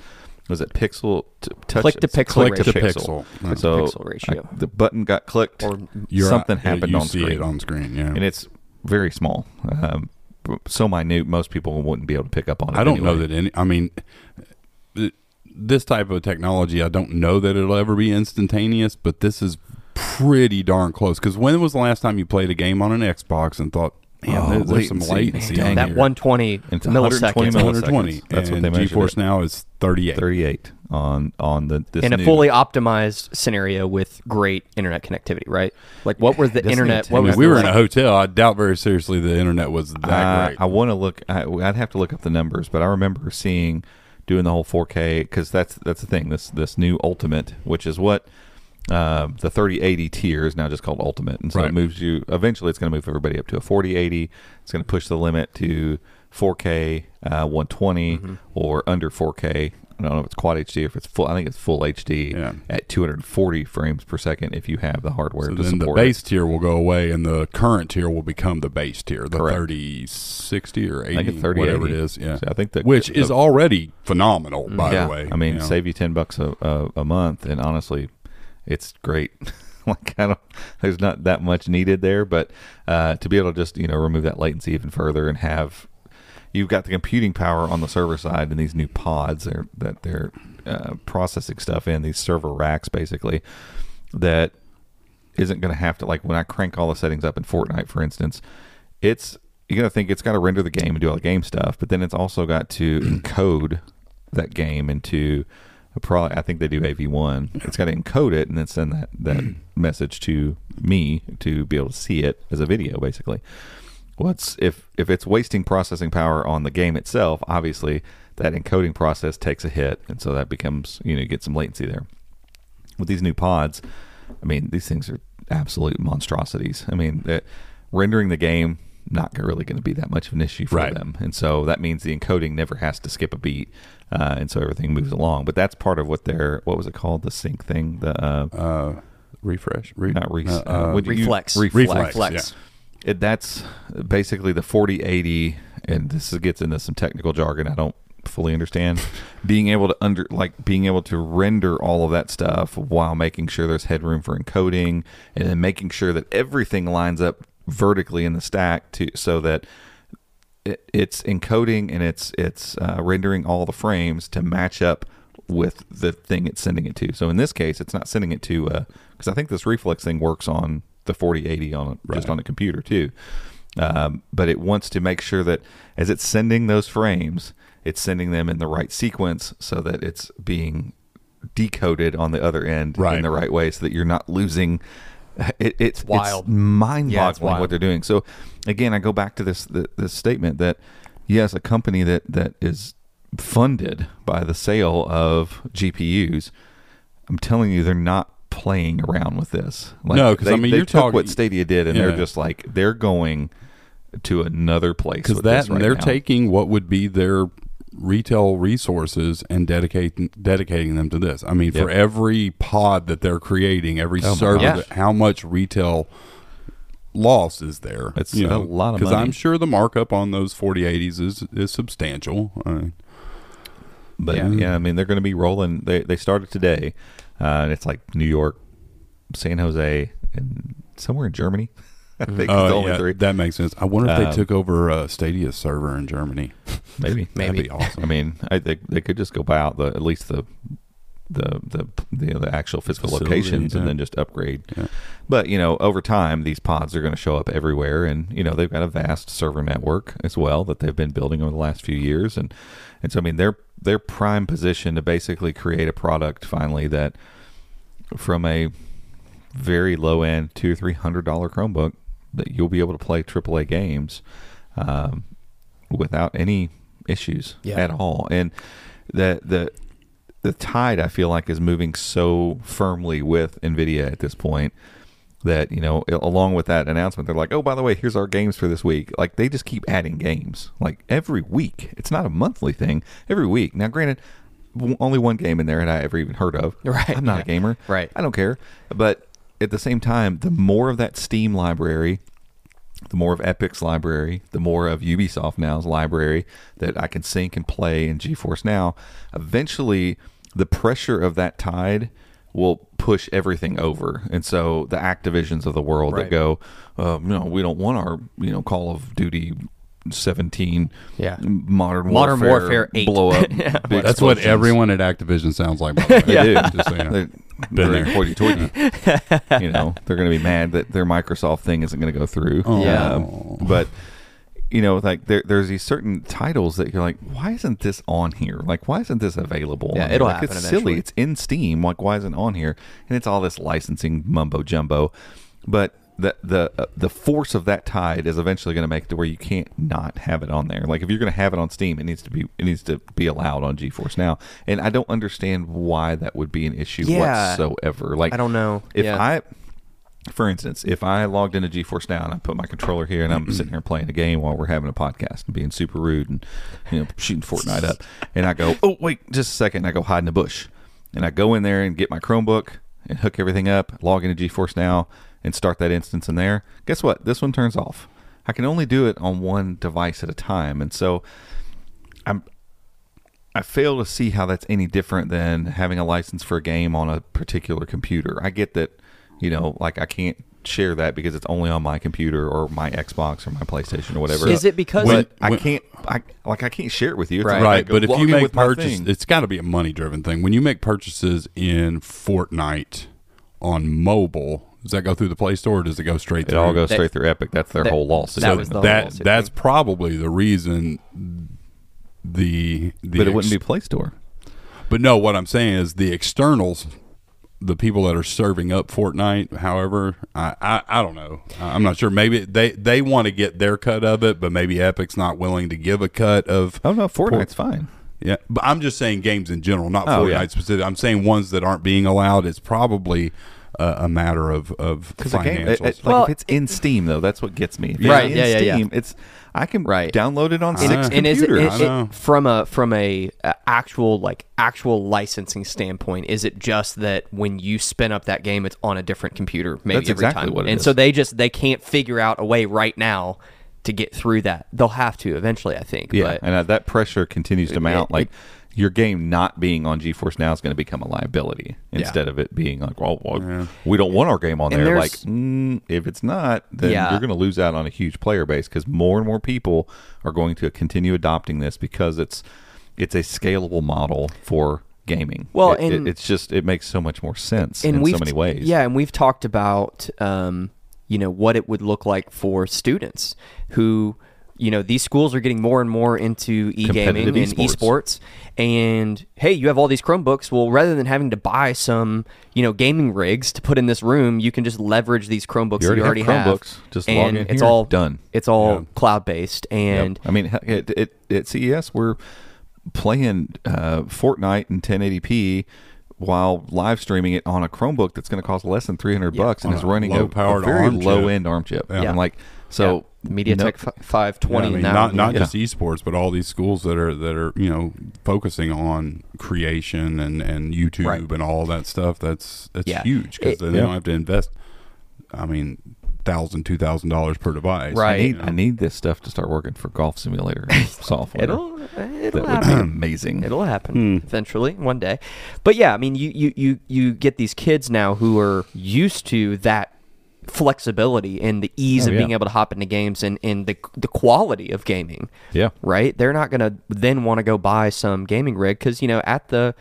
was it pixel to touch Click to pixel Click to ratio. pixel. Yeah. So Pixel ratio. I- the button got clicked Or You're something right. happened you on see screen it on screen. Yeah, and it's very small. Um, so minute, most people wouldn't be able to pick up on it. I don't know that any. I mean, this type of technology, I don't know that it'll ever be instantaneous, but this is pretty darn close. Because when was the last time you played a game on an Xbox and thought, man, Oh, there- there's some latency. latency Dang on that here. 120 It's milliseconds. 120 milliseconds. 120. That's what they measured GeForce it. now is 38. 38 on on the this in a new- fully optimized scenario with great internet connectivity, right? Like, what were the Doesn't internet? tell What was we the were in a hotel. I doubt very seriously the internet was that Uh, great. I want to look. I, I'd have to look up the numbers, but I remember seeing doing the whole 4K because that's that's the thing. This this new Ultimate, which is what uh, the 3080 tier is now just called Ultimate, and so Right. it moves you. Eventually, it's going to move everybody up to a 4080. It's going to push the limit to 4K, uh, 120, Mm-hmm. or under 4K. I don't know if it's quad HD if it's full. I think it's full HD Yeah. at 240 frames per second if you have the hardware so to then the support it. base tier will go away, and the current tier will become the base tier, the Correct. 3060 or 80, I think it's 3080. whatever it is. Yeah, So I think that which is already phenomenal, by yeah, the way. I mean, you know. save you ten bucks a, a, a month, and honestly, it's great. like I don't, there's not that much needed there, but uh, to be able to just you know remove that latency even further and have you've got the computing power on the server side and these new pods are, that they're uh, processing stuff in these server racks basically that isn't going to have to like when I crank all the settings up in Fortnite, for instance, it's you got to think it's got to render the game and do all the game stuff, but then it's also got to encode that game into probably I think they do AV one. It's got to encode it and then send that that message to me to be able to see it as a video, basically. What's if if it's wasting processing power on the game itself? Obviously, that encoding process takes a hit, and so that becomes you know you get some latency there. With these new pods, I mean these things are absolute monstrosities. I mean that rendering the game not really going to be that much of an issue for Right. them, and so that means the encoding never has to skip a beat, uh, and so everything moves along. But that's part of what their what was it called? The sync thing? The uh, uh, refresh, re- not re- uh, uh, uh, what you- Reflex. reflex Reflex, it, that's basically the 4080 and this gets into some technical jargon i don't fully understand. Being able to under like being able to render all of that stuff while making sure there's headroom for encoding and then making sure that everything lines up vertically in the stack to so that it, it's encoding and it's it's uh, rendering all the frames to match up with the thing it's sending it to. So in this case, it's not sending it to because I think this reflex thing works on the 4080 on a, just on a computer too. Um, but it wants to make sure that as it's sending those frames, it's sending them in the right sequence so that it's being decoded on the other end in the right way, so that you're not losing. It, it's wild. It's mind-boggling Yeah, it's wild. what they're doing. So again, I go back to this th- this statement that yes, a company that that is funded by the sale of GPUs, I'm telling you, they're not playing around with this. Like, No, 'cause, they, I mean, they you're took talking- what Stadia did, and they're just like they're going to another place because that this right they're now. taking what would be their retail resources and dedicating dedicating them to this. I mean, for every pod that they're creating, every Oh server, how much retail loss is there? It's a lot of money. Because. I'm sure the markup on those 4080s is is substantial. Uh, But Yeah. yeah, I mean they're going to be rolling. They they started today, uh, and it's like New York, San Jose, and somewhere in Germany. I think it's oh, only yeah, three. that makes sense. I wonder if they Um, took over a Stadia server in Germany. Maybe That'd be awesome. I mean, I think they could just go buy out the at least the the the the, the actual physical Facility, locations and then just upgrade. But you know, over time, these pods are going to show up everywhere, and you know they've got a vast server network as well that they've been building over the last few years, and and so I mean they're they're prime position to basically create a product finally that from a very low end two or three hundred dollar Chromebook that you'll be able to play AAA games um, without any issues Yeah. at all. And the the the tide I feel like is moving so firmly with Nvidia at this point that you know along with that announcement they're like oh by the way here's our games for this week like they just keep adding games like every week it's not a monthly thing every week now granted w- only one game in there had I ever even heard of Right. I'm not a gamer Right. I don't care but at the same time the more of that Steam library the more of Epic's library, the more of Ubisoft Now's library that I can sync and play in GeForce Now, eventually the pressure of that tide will push everything over. And so the Activisions of the world Right. that go, um, no, we don't want our, you know, Call of Duty 17 Yeah. modern Modern warfare, Warfare 8. blow up big That's what everyone at Activision sounds like. By the way. They do. Just so you know. They're Been very there. hoity-toity. you know, they're going to be mad that their Microsoft thing isn't going to go through. Yeah. Um, but you know, like there, there's these certain titles that you're like, why isn't this on here? Like, why isn't this available? Yeah, it'll like, happen It's eventually. silly. It's in Steam. Like, why isn't it on here? And it's all this licensing mumbo jumbo. But the the uh, the force of that tide is eventually going to make it to where you can't not have it on there. Like if you're going to have it on Steam, it needs to be it needs to be allowed on GeForce Now. And I don't understand why that would be an issue Yeah. whatsoever. Like I don't know. if Yeah. I for instance, if I logged into GeForce Now and I put my controller here and I'm sitting here playing a game while we're having a podcast and being super rude and you know shooting Fortnite up, and I go, oh wait, just a second, and I go hide in the bush, and I go in there and get my Chromebook and hook everything up, log into GeForce Now, and start that instance in there. Guess what? This one turns off. I can only do it on one device at a time, and so I'm I fail to see how that's any different than having a license for a game on a particular computer. I get that, you know, like I can't share that because it's only on my computer or my Xbox or my PlayStation or whatever. Is it because When- But I when- can't, I like I can't share it with you. It's Right. right but if you make purchases it's got to be a money driven thing when you make purchases in fortnite on mobile does that go through the play store or does it go straight it through all goes That- straight through Epic. That's their that- whole lawsuit. that so was the that lawsuit that's thing. probably the reason the the but it wouldn't be Play Store. but no what i'm saying is the externals the people that are serving up Fortnite, however, I, I, I don't know. I'm not sure. Maybe they, they want to get their cut of it, but maybe Epic's not willing to give a cut of. Oh no, Fortnite's fine. Yeah, but I'm just saying games in general, not Oh, Fortnite yeah. specific. I'm saying ones that aren't being allowed. It's probably uh, a matter of of Because the financials. it, it- like Well, if it's in Steam though, that's what gets me. If it's Right, in yeah, yeah, yeah. Steam, It's I can Right. download it on six know. and is it, computers. it- I know. it- from a from a, uh actual like actual licensing standpoint? Is it just that when you spin up that game, it's on a different computer maybe That's every exactly time, what it and is. so they just they can't figure out a way right now to get through that. They'll have to eventually, I think. Yeah, but and uh, that pressure continues to mount. it- like your game not being on GeForce Now is going to become a liability instead of it being like, well, well we don't want our game on And there. Like, mm, if it's not, then Yeah. you're going to lose out on a huge player base because more and more people are going to continue adopting this because it's it's a scalable model for gaming. Well, It- it- and- it's just it makes so much more sense in so many ways. Yeah, and we've talked about um, you know what it would look like for students who you know these schools are getting more and more into e-gaming and Competitive esports and hey you have all these chromebooks well rather than having to buy some you know gaming rigs to put in this room you can just leverage these chromebooks You that you already already have have, Chromebooks. Just log and in it's here, all done. it's all Yeah. cloud based Yep. and I mean, heck, at, at, at CES, we're playing uh, Fortnite in 1080p while live streaming it on a Chromebook that's going to cost less than 300 bucks and On is running a, a very ARM chip. low end ARM chip. Yeah. And like, so MediaTek no- fi- 520 Yeah, I mean, now not not yeah. just esports, but all these schools that are that are you know focusing on creation and and YouTube Right. and all that stuff. That's that's Yeah. huge because they Yeah. don't have to invest. I mean, thousand two thousand dollars per device. Right. I need, I need this stuff to start working for golf simulator software. it'll it'll would happen. be amazing. It'll happen hmm. eventually, one day. But yeah, I mean, you, you you you get these kids now who are used to that flexibility and the ease Oh, of yeah. being able to hop into games and, and the the quality of gaming. Yeah. Right? They're not gonna then want to go buy some gaming rig because you know at the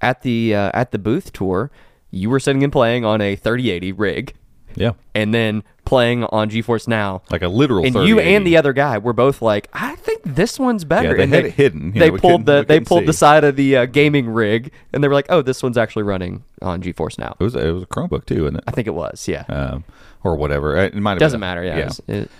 at the uh, at the booth tour, you were sitting and playing on a 3080 rig, Yeah, and then playing on GeForce Now. like a literal. and you and the other guy were both like, I think this one's better. Yeah, they and had it hidden. You They know, pulled the they pulled the side of the uh, gaming rig, and they were like, oh, this one's actually running on GeForce Now. It was it was a Chromebook too, wasn't it? I think it was. Yeah, Um, or whatever. It might have doesn't been matter. Yeah, It it-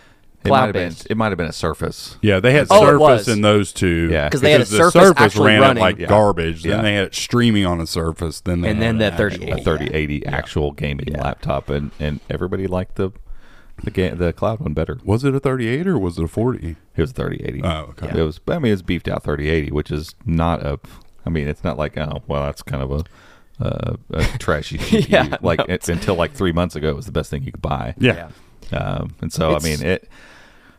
It might cloud have been. It might have been a Surface. Yeah, they had Oh, Surface in those two. Yeah. 'Cause they had a the Surface actually ran running. like Yeah. garbage. Yeah. Then they had it streaming on a Surface. Then they And then an the actual- 3080. a 3080 actual gaming laptop, and and everybody liked the the ga- the cloud one better. Was it a 38 or was it a 40? It was 3080. Oh, okay. It was. I mean, it's beefed out 3080, which is not a. I mean, it's not like oh well, that's kind of a. Uh, a trashy CPU. Yeah, like no. it, until like three months ago, it was the best thing you could buy. Yeah. Um, and so It's- I mean it.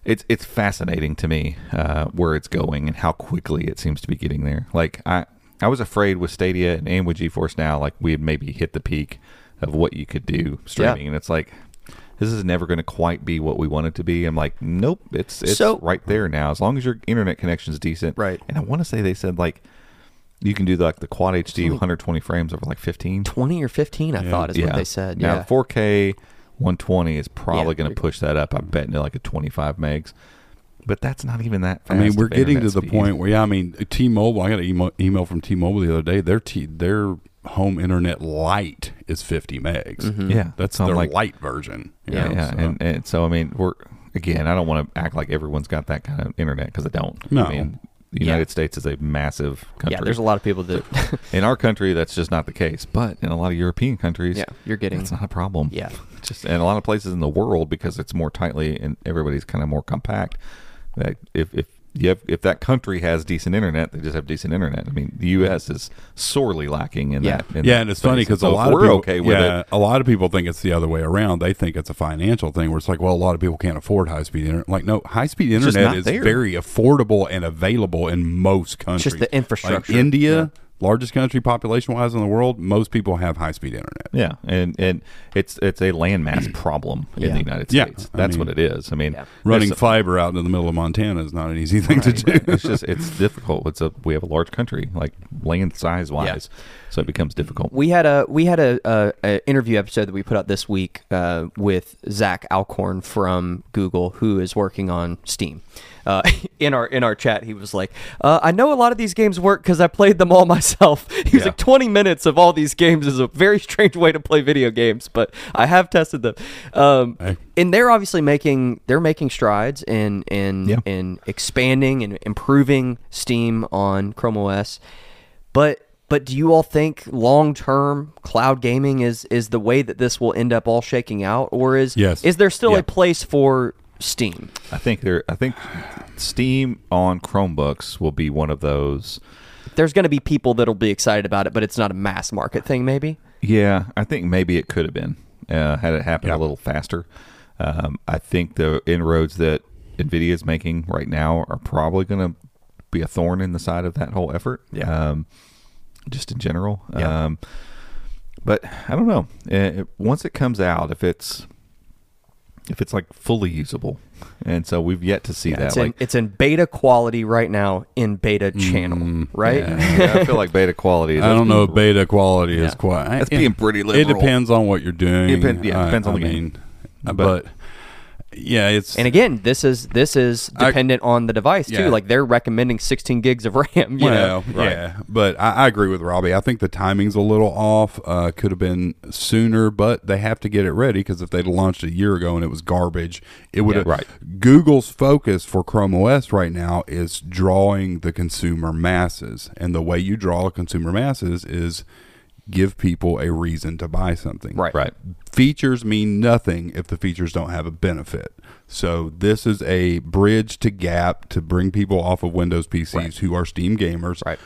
It's it's fascinating to me uh, where it's going and how quickly it seems to be getting there. Like I I was afraid with Stadia and, and with GeForce Now, like we had maybe hit the peak of what you could do streaming, and it's like this is never going to quite be what we want it to be. I'm like, nope, it's it's So- right there now. As long as your internet connection is decent, Right. And I want to say they said like you can do like the quad HD 120 frames over like 15. 20 or 15, I thought is what they said. Now Yeah. 4K 120 is probably Yeah. going to push that up. I bet into like a 25 megs, but that's not even that. I mean, we're getting to the speed. point where, yeah, I mean, T-Mobile. I got an email, email from T-Mobile the other day. Their T, their home internet light is 50 megs. Mm-hmm. Yeah, that's so their like- light version. Yeah, know, yeah, so- and and so I mean, we're again. I don't want to act like everyone's got that kind of internet because I don't. No. I mean, the Yeah. United States is a massive country. yeah, there's a lot of people that. in our country that's just not the case, but in a lot of European countries, yeah, you're getting. It's not a problem. Yeah. Just and a lot of places in the world because it's more tightly and everybody's kind of more compact. That if if have, if that country has decent internet, they just have decent internet. I mean, the U.S. is sorely lacking in Yeah. that. in yeah, that and it's space. funny because So a lot of we're people, okay with yeah, it. a lot of people think it's the other way around. They think it's a financial thing where it's like, well, a lot of people can't afford high speed internet. Like, no, high speed internet is there. very affordable and available in most countries. just the infrastructure. Like India, largest country population wise in the world, most people have high speed internet. Yeah, and and it's it's a landmass problem in Yeah. the United Yeah, States. I That's mean, what it is. I mean, Yeah. Running there's- fiber out into the middle of Montana is not an easy thing to do. it's just it's difficult. It's a we have a large country, like land size wise, so it becomes difficult. We had a we had a, a, a interview episode that we put out this week uh, with Zach Alcorn from Google, who is working on Steam. Uh, in our in our chat, he was like, uh, "I know a lot of these games work because I played them all myself." He was Yeah. like, "20 minutes of all these games is a very strange way to play video games, but I have tested them." Um, Hey. And they're obviously making they're making strides in in Yeah. in expanding and improving Steam on Chrome OS. But but do you all think long term cloud gaming is is the way that this will end up all shaking out, or is Yes. is there still Yeah. a place for Steam? I think there. I think Steam on Chromebooks will be one of those. There's going to be people that'll be excited about it, but it's not a mass market thing. Maybe. Yeah, I think maybe it could have been uh, had it happened Yeah. a little faster. Um, I think the inroads that Nvidia is making right now are probably going to be a thorn in the side of that whole effort. Yeah. Um, just in general. Yeah. Um, but I don't know. Uh, once it comes out, if it's if it's like fully usable, and so we've yet to see that. it's in it's in beta quality right now in beta mm-hmm. channel, right? yeah, I feel like beta quality. Is I don't know if beta quality is quite. That's it- being pretty liberal. It depends on what you're doing. It depend- yeah, it I- depends on I the game. But- but yeah, it's And again, this is this is I- dependent on the device too. Yeah. Like they're recommending 16 gigs of RAM. You well, know, yeah, but I, I agree with Robbie. I think the timing's a little off. Uh, could have been sooner, but they have to get it ready because if they'd launched a year ago and it was garbage, it would have. right. Google's focus for Chrome OS right now is drawing the consumer masses, and the way you draw consumer masses is give people a reason to buy something. Right. Right. Features mean nothing if the features don't have a benefit. So this is a bridge to gap to bring people off of Windows PCs who are Steam gamers. Right.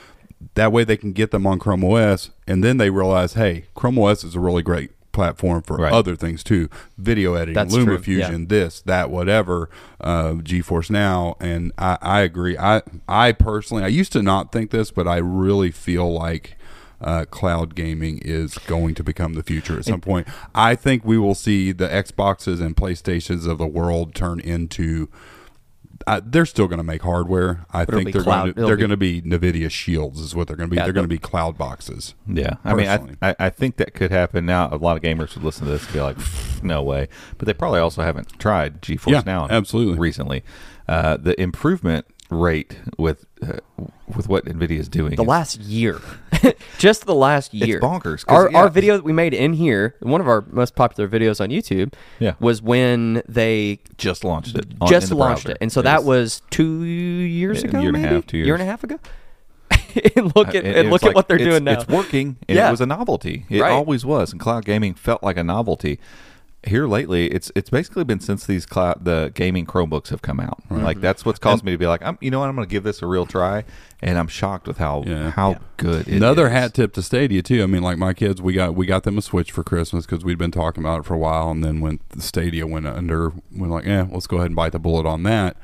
That way they can get them on Chrome OS and then they realize, hey, Chrome OS is a really great platform for Right. other things too. Video editing, That's true, LumaFusion, yeah. this, that, whatever, uh, GeForce Now. And I, I agree. I I personally I used to not think this, but I really feel like uh, cloud gaming is going to become the future at some point. I think we will see the Xboxes and PlayStations of the world turn into I, they're still going to make hardware. I think they're cloud- going to they're be- going to be Nvidia shields is what they're going to be. Yeah, they're going to be cloud boxes. Yeah, I mean, I, I I think that could happen now. A lot of gamers would listen to this and be like, "No way," but they probably also haven't tried GeForce Yeah, Now absolutely. recently. Uh, the improvement rate with uh, with what Nvidia is doing, the last year, just the last year, bonkers. Our yeah. our video that we made in here, one of our most popular videos on YouTube, Yeah. was when they just launched it, on- just launched browser. it, and so that was two years ago, year and a maybe? half, two year and a years. half ago. and look at And and look like- at what they're doing now. It's working, and Yeah. it was a novelty. It Right. always was, and cloud gaming felt like a novelty. Here lately, it's it's basically been since these cloud the gaming Chromebooks have come out. Like that's what's mm-hmm. caused me to be like, I'm you know what, I'm going to give this a real try, and I'm shocked with how Yeah. how good. it Another is. hat tip to Stadia too. I mean, like my kids, we got we got them a Switch for Christmas because we'd been talking about it for a while, and then when the Stadia went under, we're like, yeah, let's go ahead and bite the bullet on that.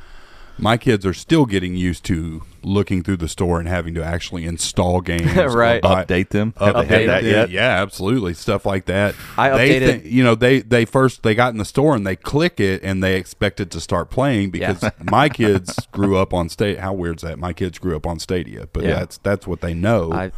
My kids are still getting used to looking through the store and having to actually install games, or Right. buy- Update them. Have they Update had that it. yet? Yeah, absolutely. Stuff like that. I they updated- think- you know, they they first they got in the store and they click it and they expect it to start playing because Yeah. my kids grew up on state. How weird's that? My kids grew up on Stadia, but Yeah. that's that's what they know. I,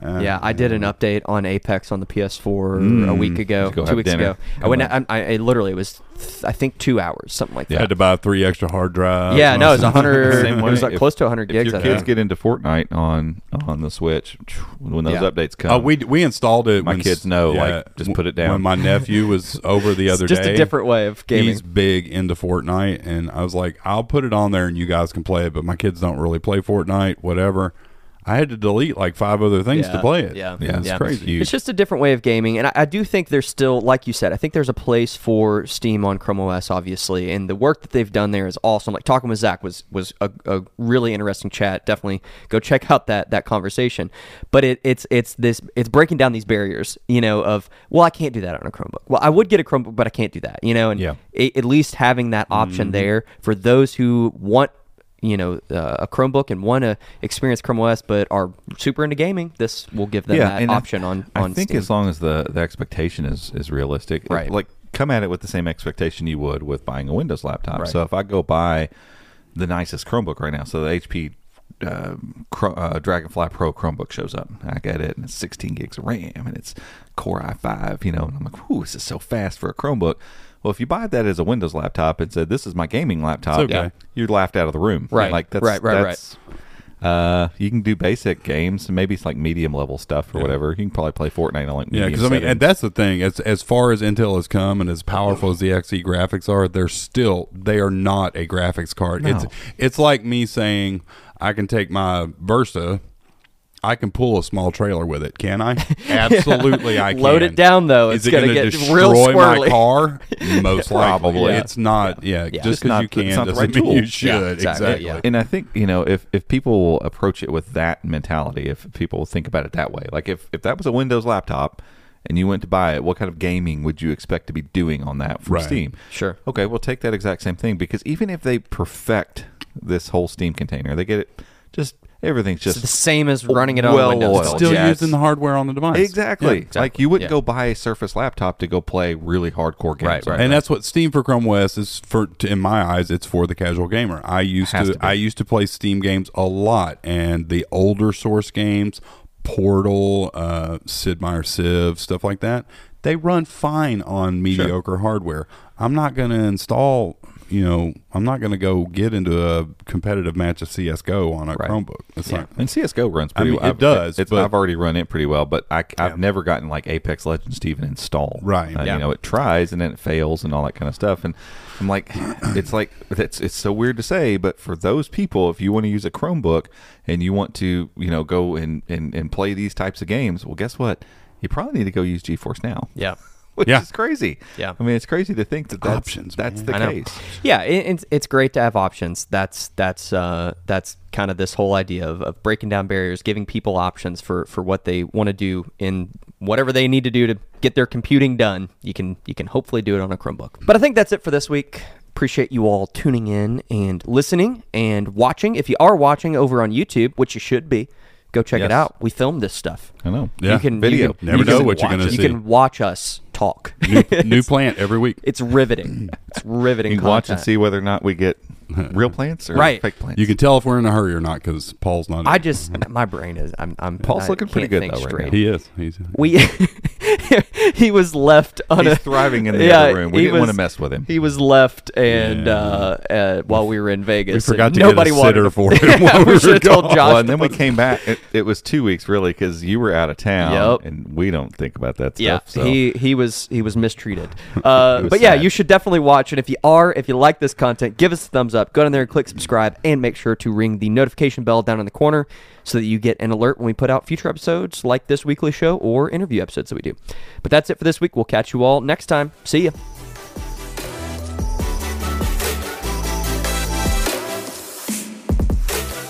Uh, yeah, I did an update on Apex on the PS4 a week ago, two weeks dinner. ago. I went. I, I, I literally it was, th- I think, two hours, something like that. had to buy three extra hard drives. Yeah, no, it was a hundred. Same it way. was like If- close to 100 If gigs. your I kids get into Fortnite on on the Switch, when those Yeah. updates come, Uh, we we installed it. My when kids s- know, like, just put it down. When my nephew was over the other It's just day, a different way of gaming. He's big into Fortnite, and I was like, I'll put it on there, and you guys can play it. But my kids don't really play Fortnite. Whatever. I had to delete like five other things to play it. yeah, Yeah, it's yeah. crazy. Huge. It's just a different way of gaming, and I, I do think there's still, like you said, I think there's a place for Steam on Chrome OS, obviously, and the work that they've done there is awesome. Like talking with Zach was was a, a really interesting chat. Definitely go check out that that conversation. But it, it's it's this it's breaking down these barriers, you know, of well, I can't do that on a Chromebook. Well, I would get a Chromebook, but I can't do that, you know, and Yeah. a- at least having that option mm-hmm. there for those who want you know uh, a Chromebook and want to experience Chrome OS but are super into gaming, this will give them that and I- option on I think Steam. as long as the the expectation is is realistic, it- Right. Like come at it with the same expectation you would with buying a Windows laptop. Right. So if I go buy the nicest Chromebook right now, so the HP. Uh, Cro- uh, Dragonfly Pro Chromebook shows up. I get it, and it's 16 gigs of RAM, and it's Core i5. You know, and I'm like, "Ooh, this is so fast for a Chromebook." Well, if you buy that as a Windows laptop and said, "This is my gaming laptop," okay. you're laughed out of the room. Right, Like that's right, right, that's, Uh, you can do basic games, maybe it's like medium level stuff or whatever. You can probably play Fortnite on like Yeah, because I mean, and that's the thing. As as far as Intel has come, and as powerful as the XE graphics are, they're still they are not a graphics card. It's it's like me saying I can take my Versa, I can pull a small trailer with it. Can I? Absolutely, I can. Load it down, though. Is It's it gonna gonna get destroy real my car? Most likely, Probably. It's not. Yeah, Yeah. just Just because not you the- can not doesn't right mean you tool. should. Yeah, exactly, exactly. yeah. and I think you know if if people will approach it with that mentality, if people think about it that way, like if if that was a Windows laptop and you went to buy it, what kind of gaming would you expect to be doing on that from Right. Steam? Sure. Okay, we'll take that exact same thing because even if they perfect this whole Steam container, they get it just everything's just It's the same as running it on well Windows. oiled. Still Yeah, using the hardware on the device. Exactly. Yeah. exactly. Like you wouldn't Yeah. go buy a Surface laptop to go play really hardcore games. Right, right. it. and that's what Steam for Chrome OS is for. To, in my eyes, it's for the casual gamer. I used to, to. I used to play Steam games a lot, and the older source games, Portal, uh, Sid Meier Civ, stuff like that, they run fine on mediocre hardware. I'm not going to install. You know, I'm not going to go get into a competitive match of CS:GO on a Right. Chromebook. It's not. And CS:GO runs I pretty mean, well. it does, It's, but- I've already run it pretty well, but I, I've never gotten like Apex Legends to even install. Right. Uh, Yeah. You know, it tries and then it fails and all that kind of stuff. And I'm like, it's like it's it's so weird to say, but for those people, if you want to use a Chromebook and you want to, you know, go and and, and play these types of games, well, guess what? You probably need to go use GeForce Now. Yeah. Which Yeah. is crazy. Yeah. I mean, it's crazy to think that that's, Options, that's man. the I know. case. Yeah, it, it's it's great to have options. That's that's uh, that's kind of this whole idea of, of breaking down barriers, giving people options for, for what they want to do in whatever they need to do to get their computing done. You can you can hopefully do it on a Chromebook. But I think that's it for this week. Appreciate you all tuning in and listening and watching. If you are watching over on YouTube, which you should be, go check it out. We filmed this stuff. I know. Yeah. You can Video. You can, Never you know can what you're gonna it. see. You can watch us talk. new, new plant every week. It's riveting. It's riveting. You can watch and content. see whether or not we get real plants or Right. fake plants? You can tell if we're in a hurry or not because Paul's not. I just my brain is I'm I'm Paul's I looking pretty can't good think though right straight. now. he is. He's. we he was left on He's a thriving in the yeah, other room. We he didn't want to was- mess with him. He was left, and Yeah. uh, uh, while we were in Vegas, We forgot and to get a wanted sitter to- for him Yeah, while we we were should have told gone. Josh. well, and then we came back. It, it was two weeks really because you were out of town, Yep. and we don't think about that Yeah, stuff. So. he he was he was mistreated. Uh, was but yeah, sad. you should definitely watch. And if you are, if you like this content, give us a thumbs up. Go down there and click subscribe, and make sure to ring the notification bell down in the corner so that you get an alert when we put out future episodes like this weekly show or interview episodes that we do. But that's it for this week. We'll catch you all next time. See ya.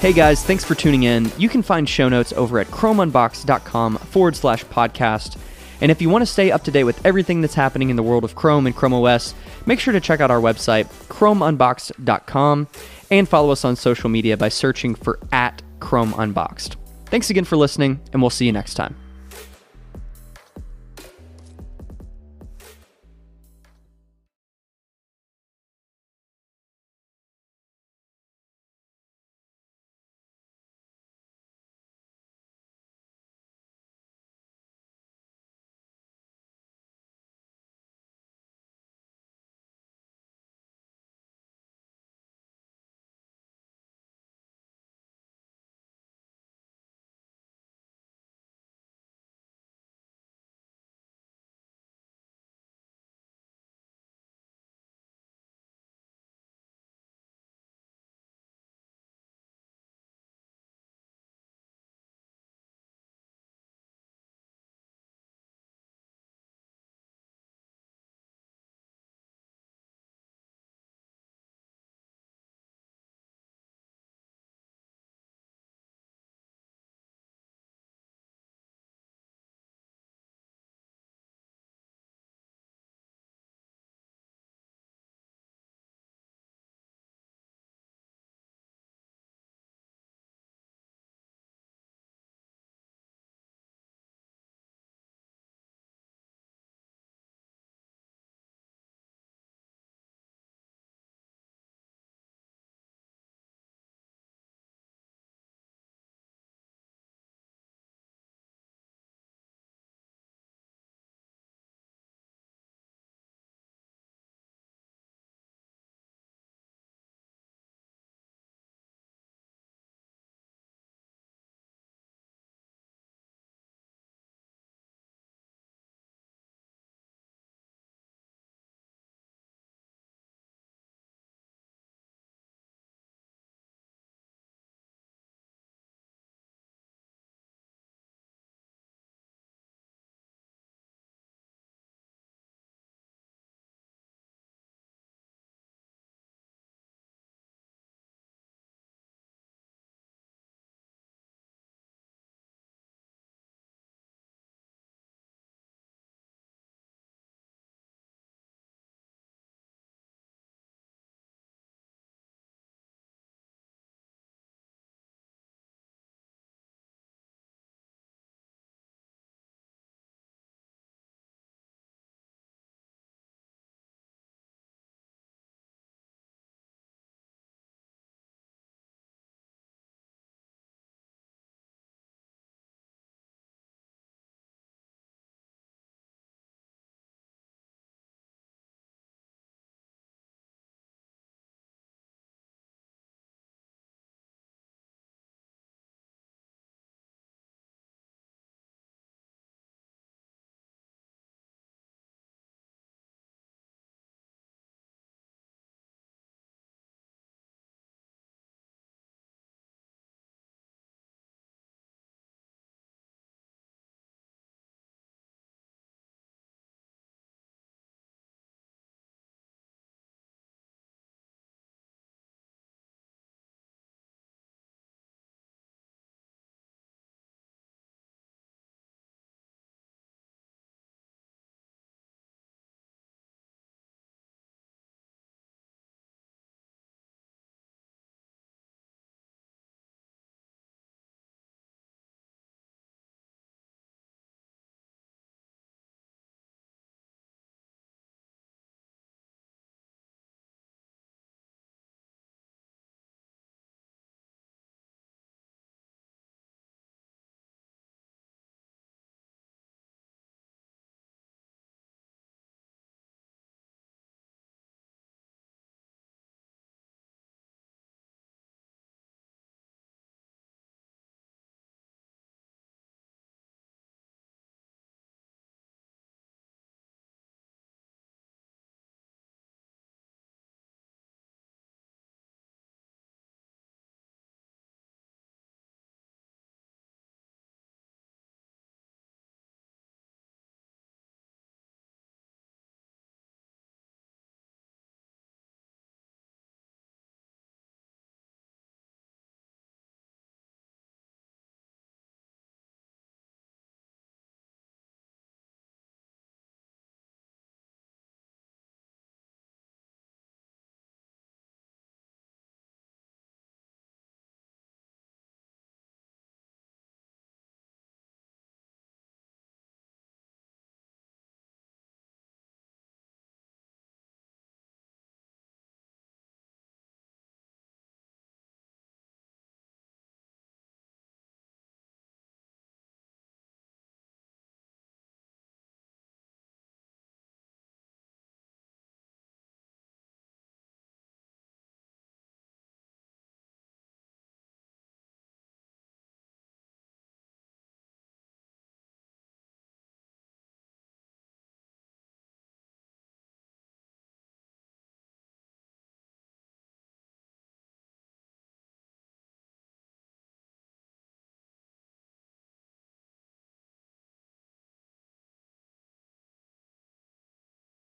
Hey guys, thanks for tuning in. You can find show notes over at chromeunboxed.com forward slash podcast. And if you want to stay up to date with everything that's happening in the world of Chrome and Chrome OS, make sure to check out our website, chromeunboxed.com, and follow us on social media by searching for at Chrome Unboxed. Thanks again for listening, and we'll see you next time.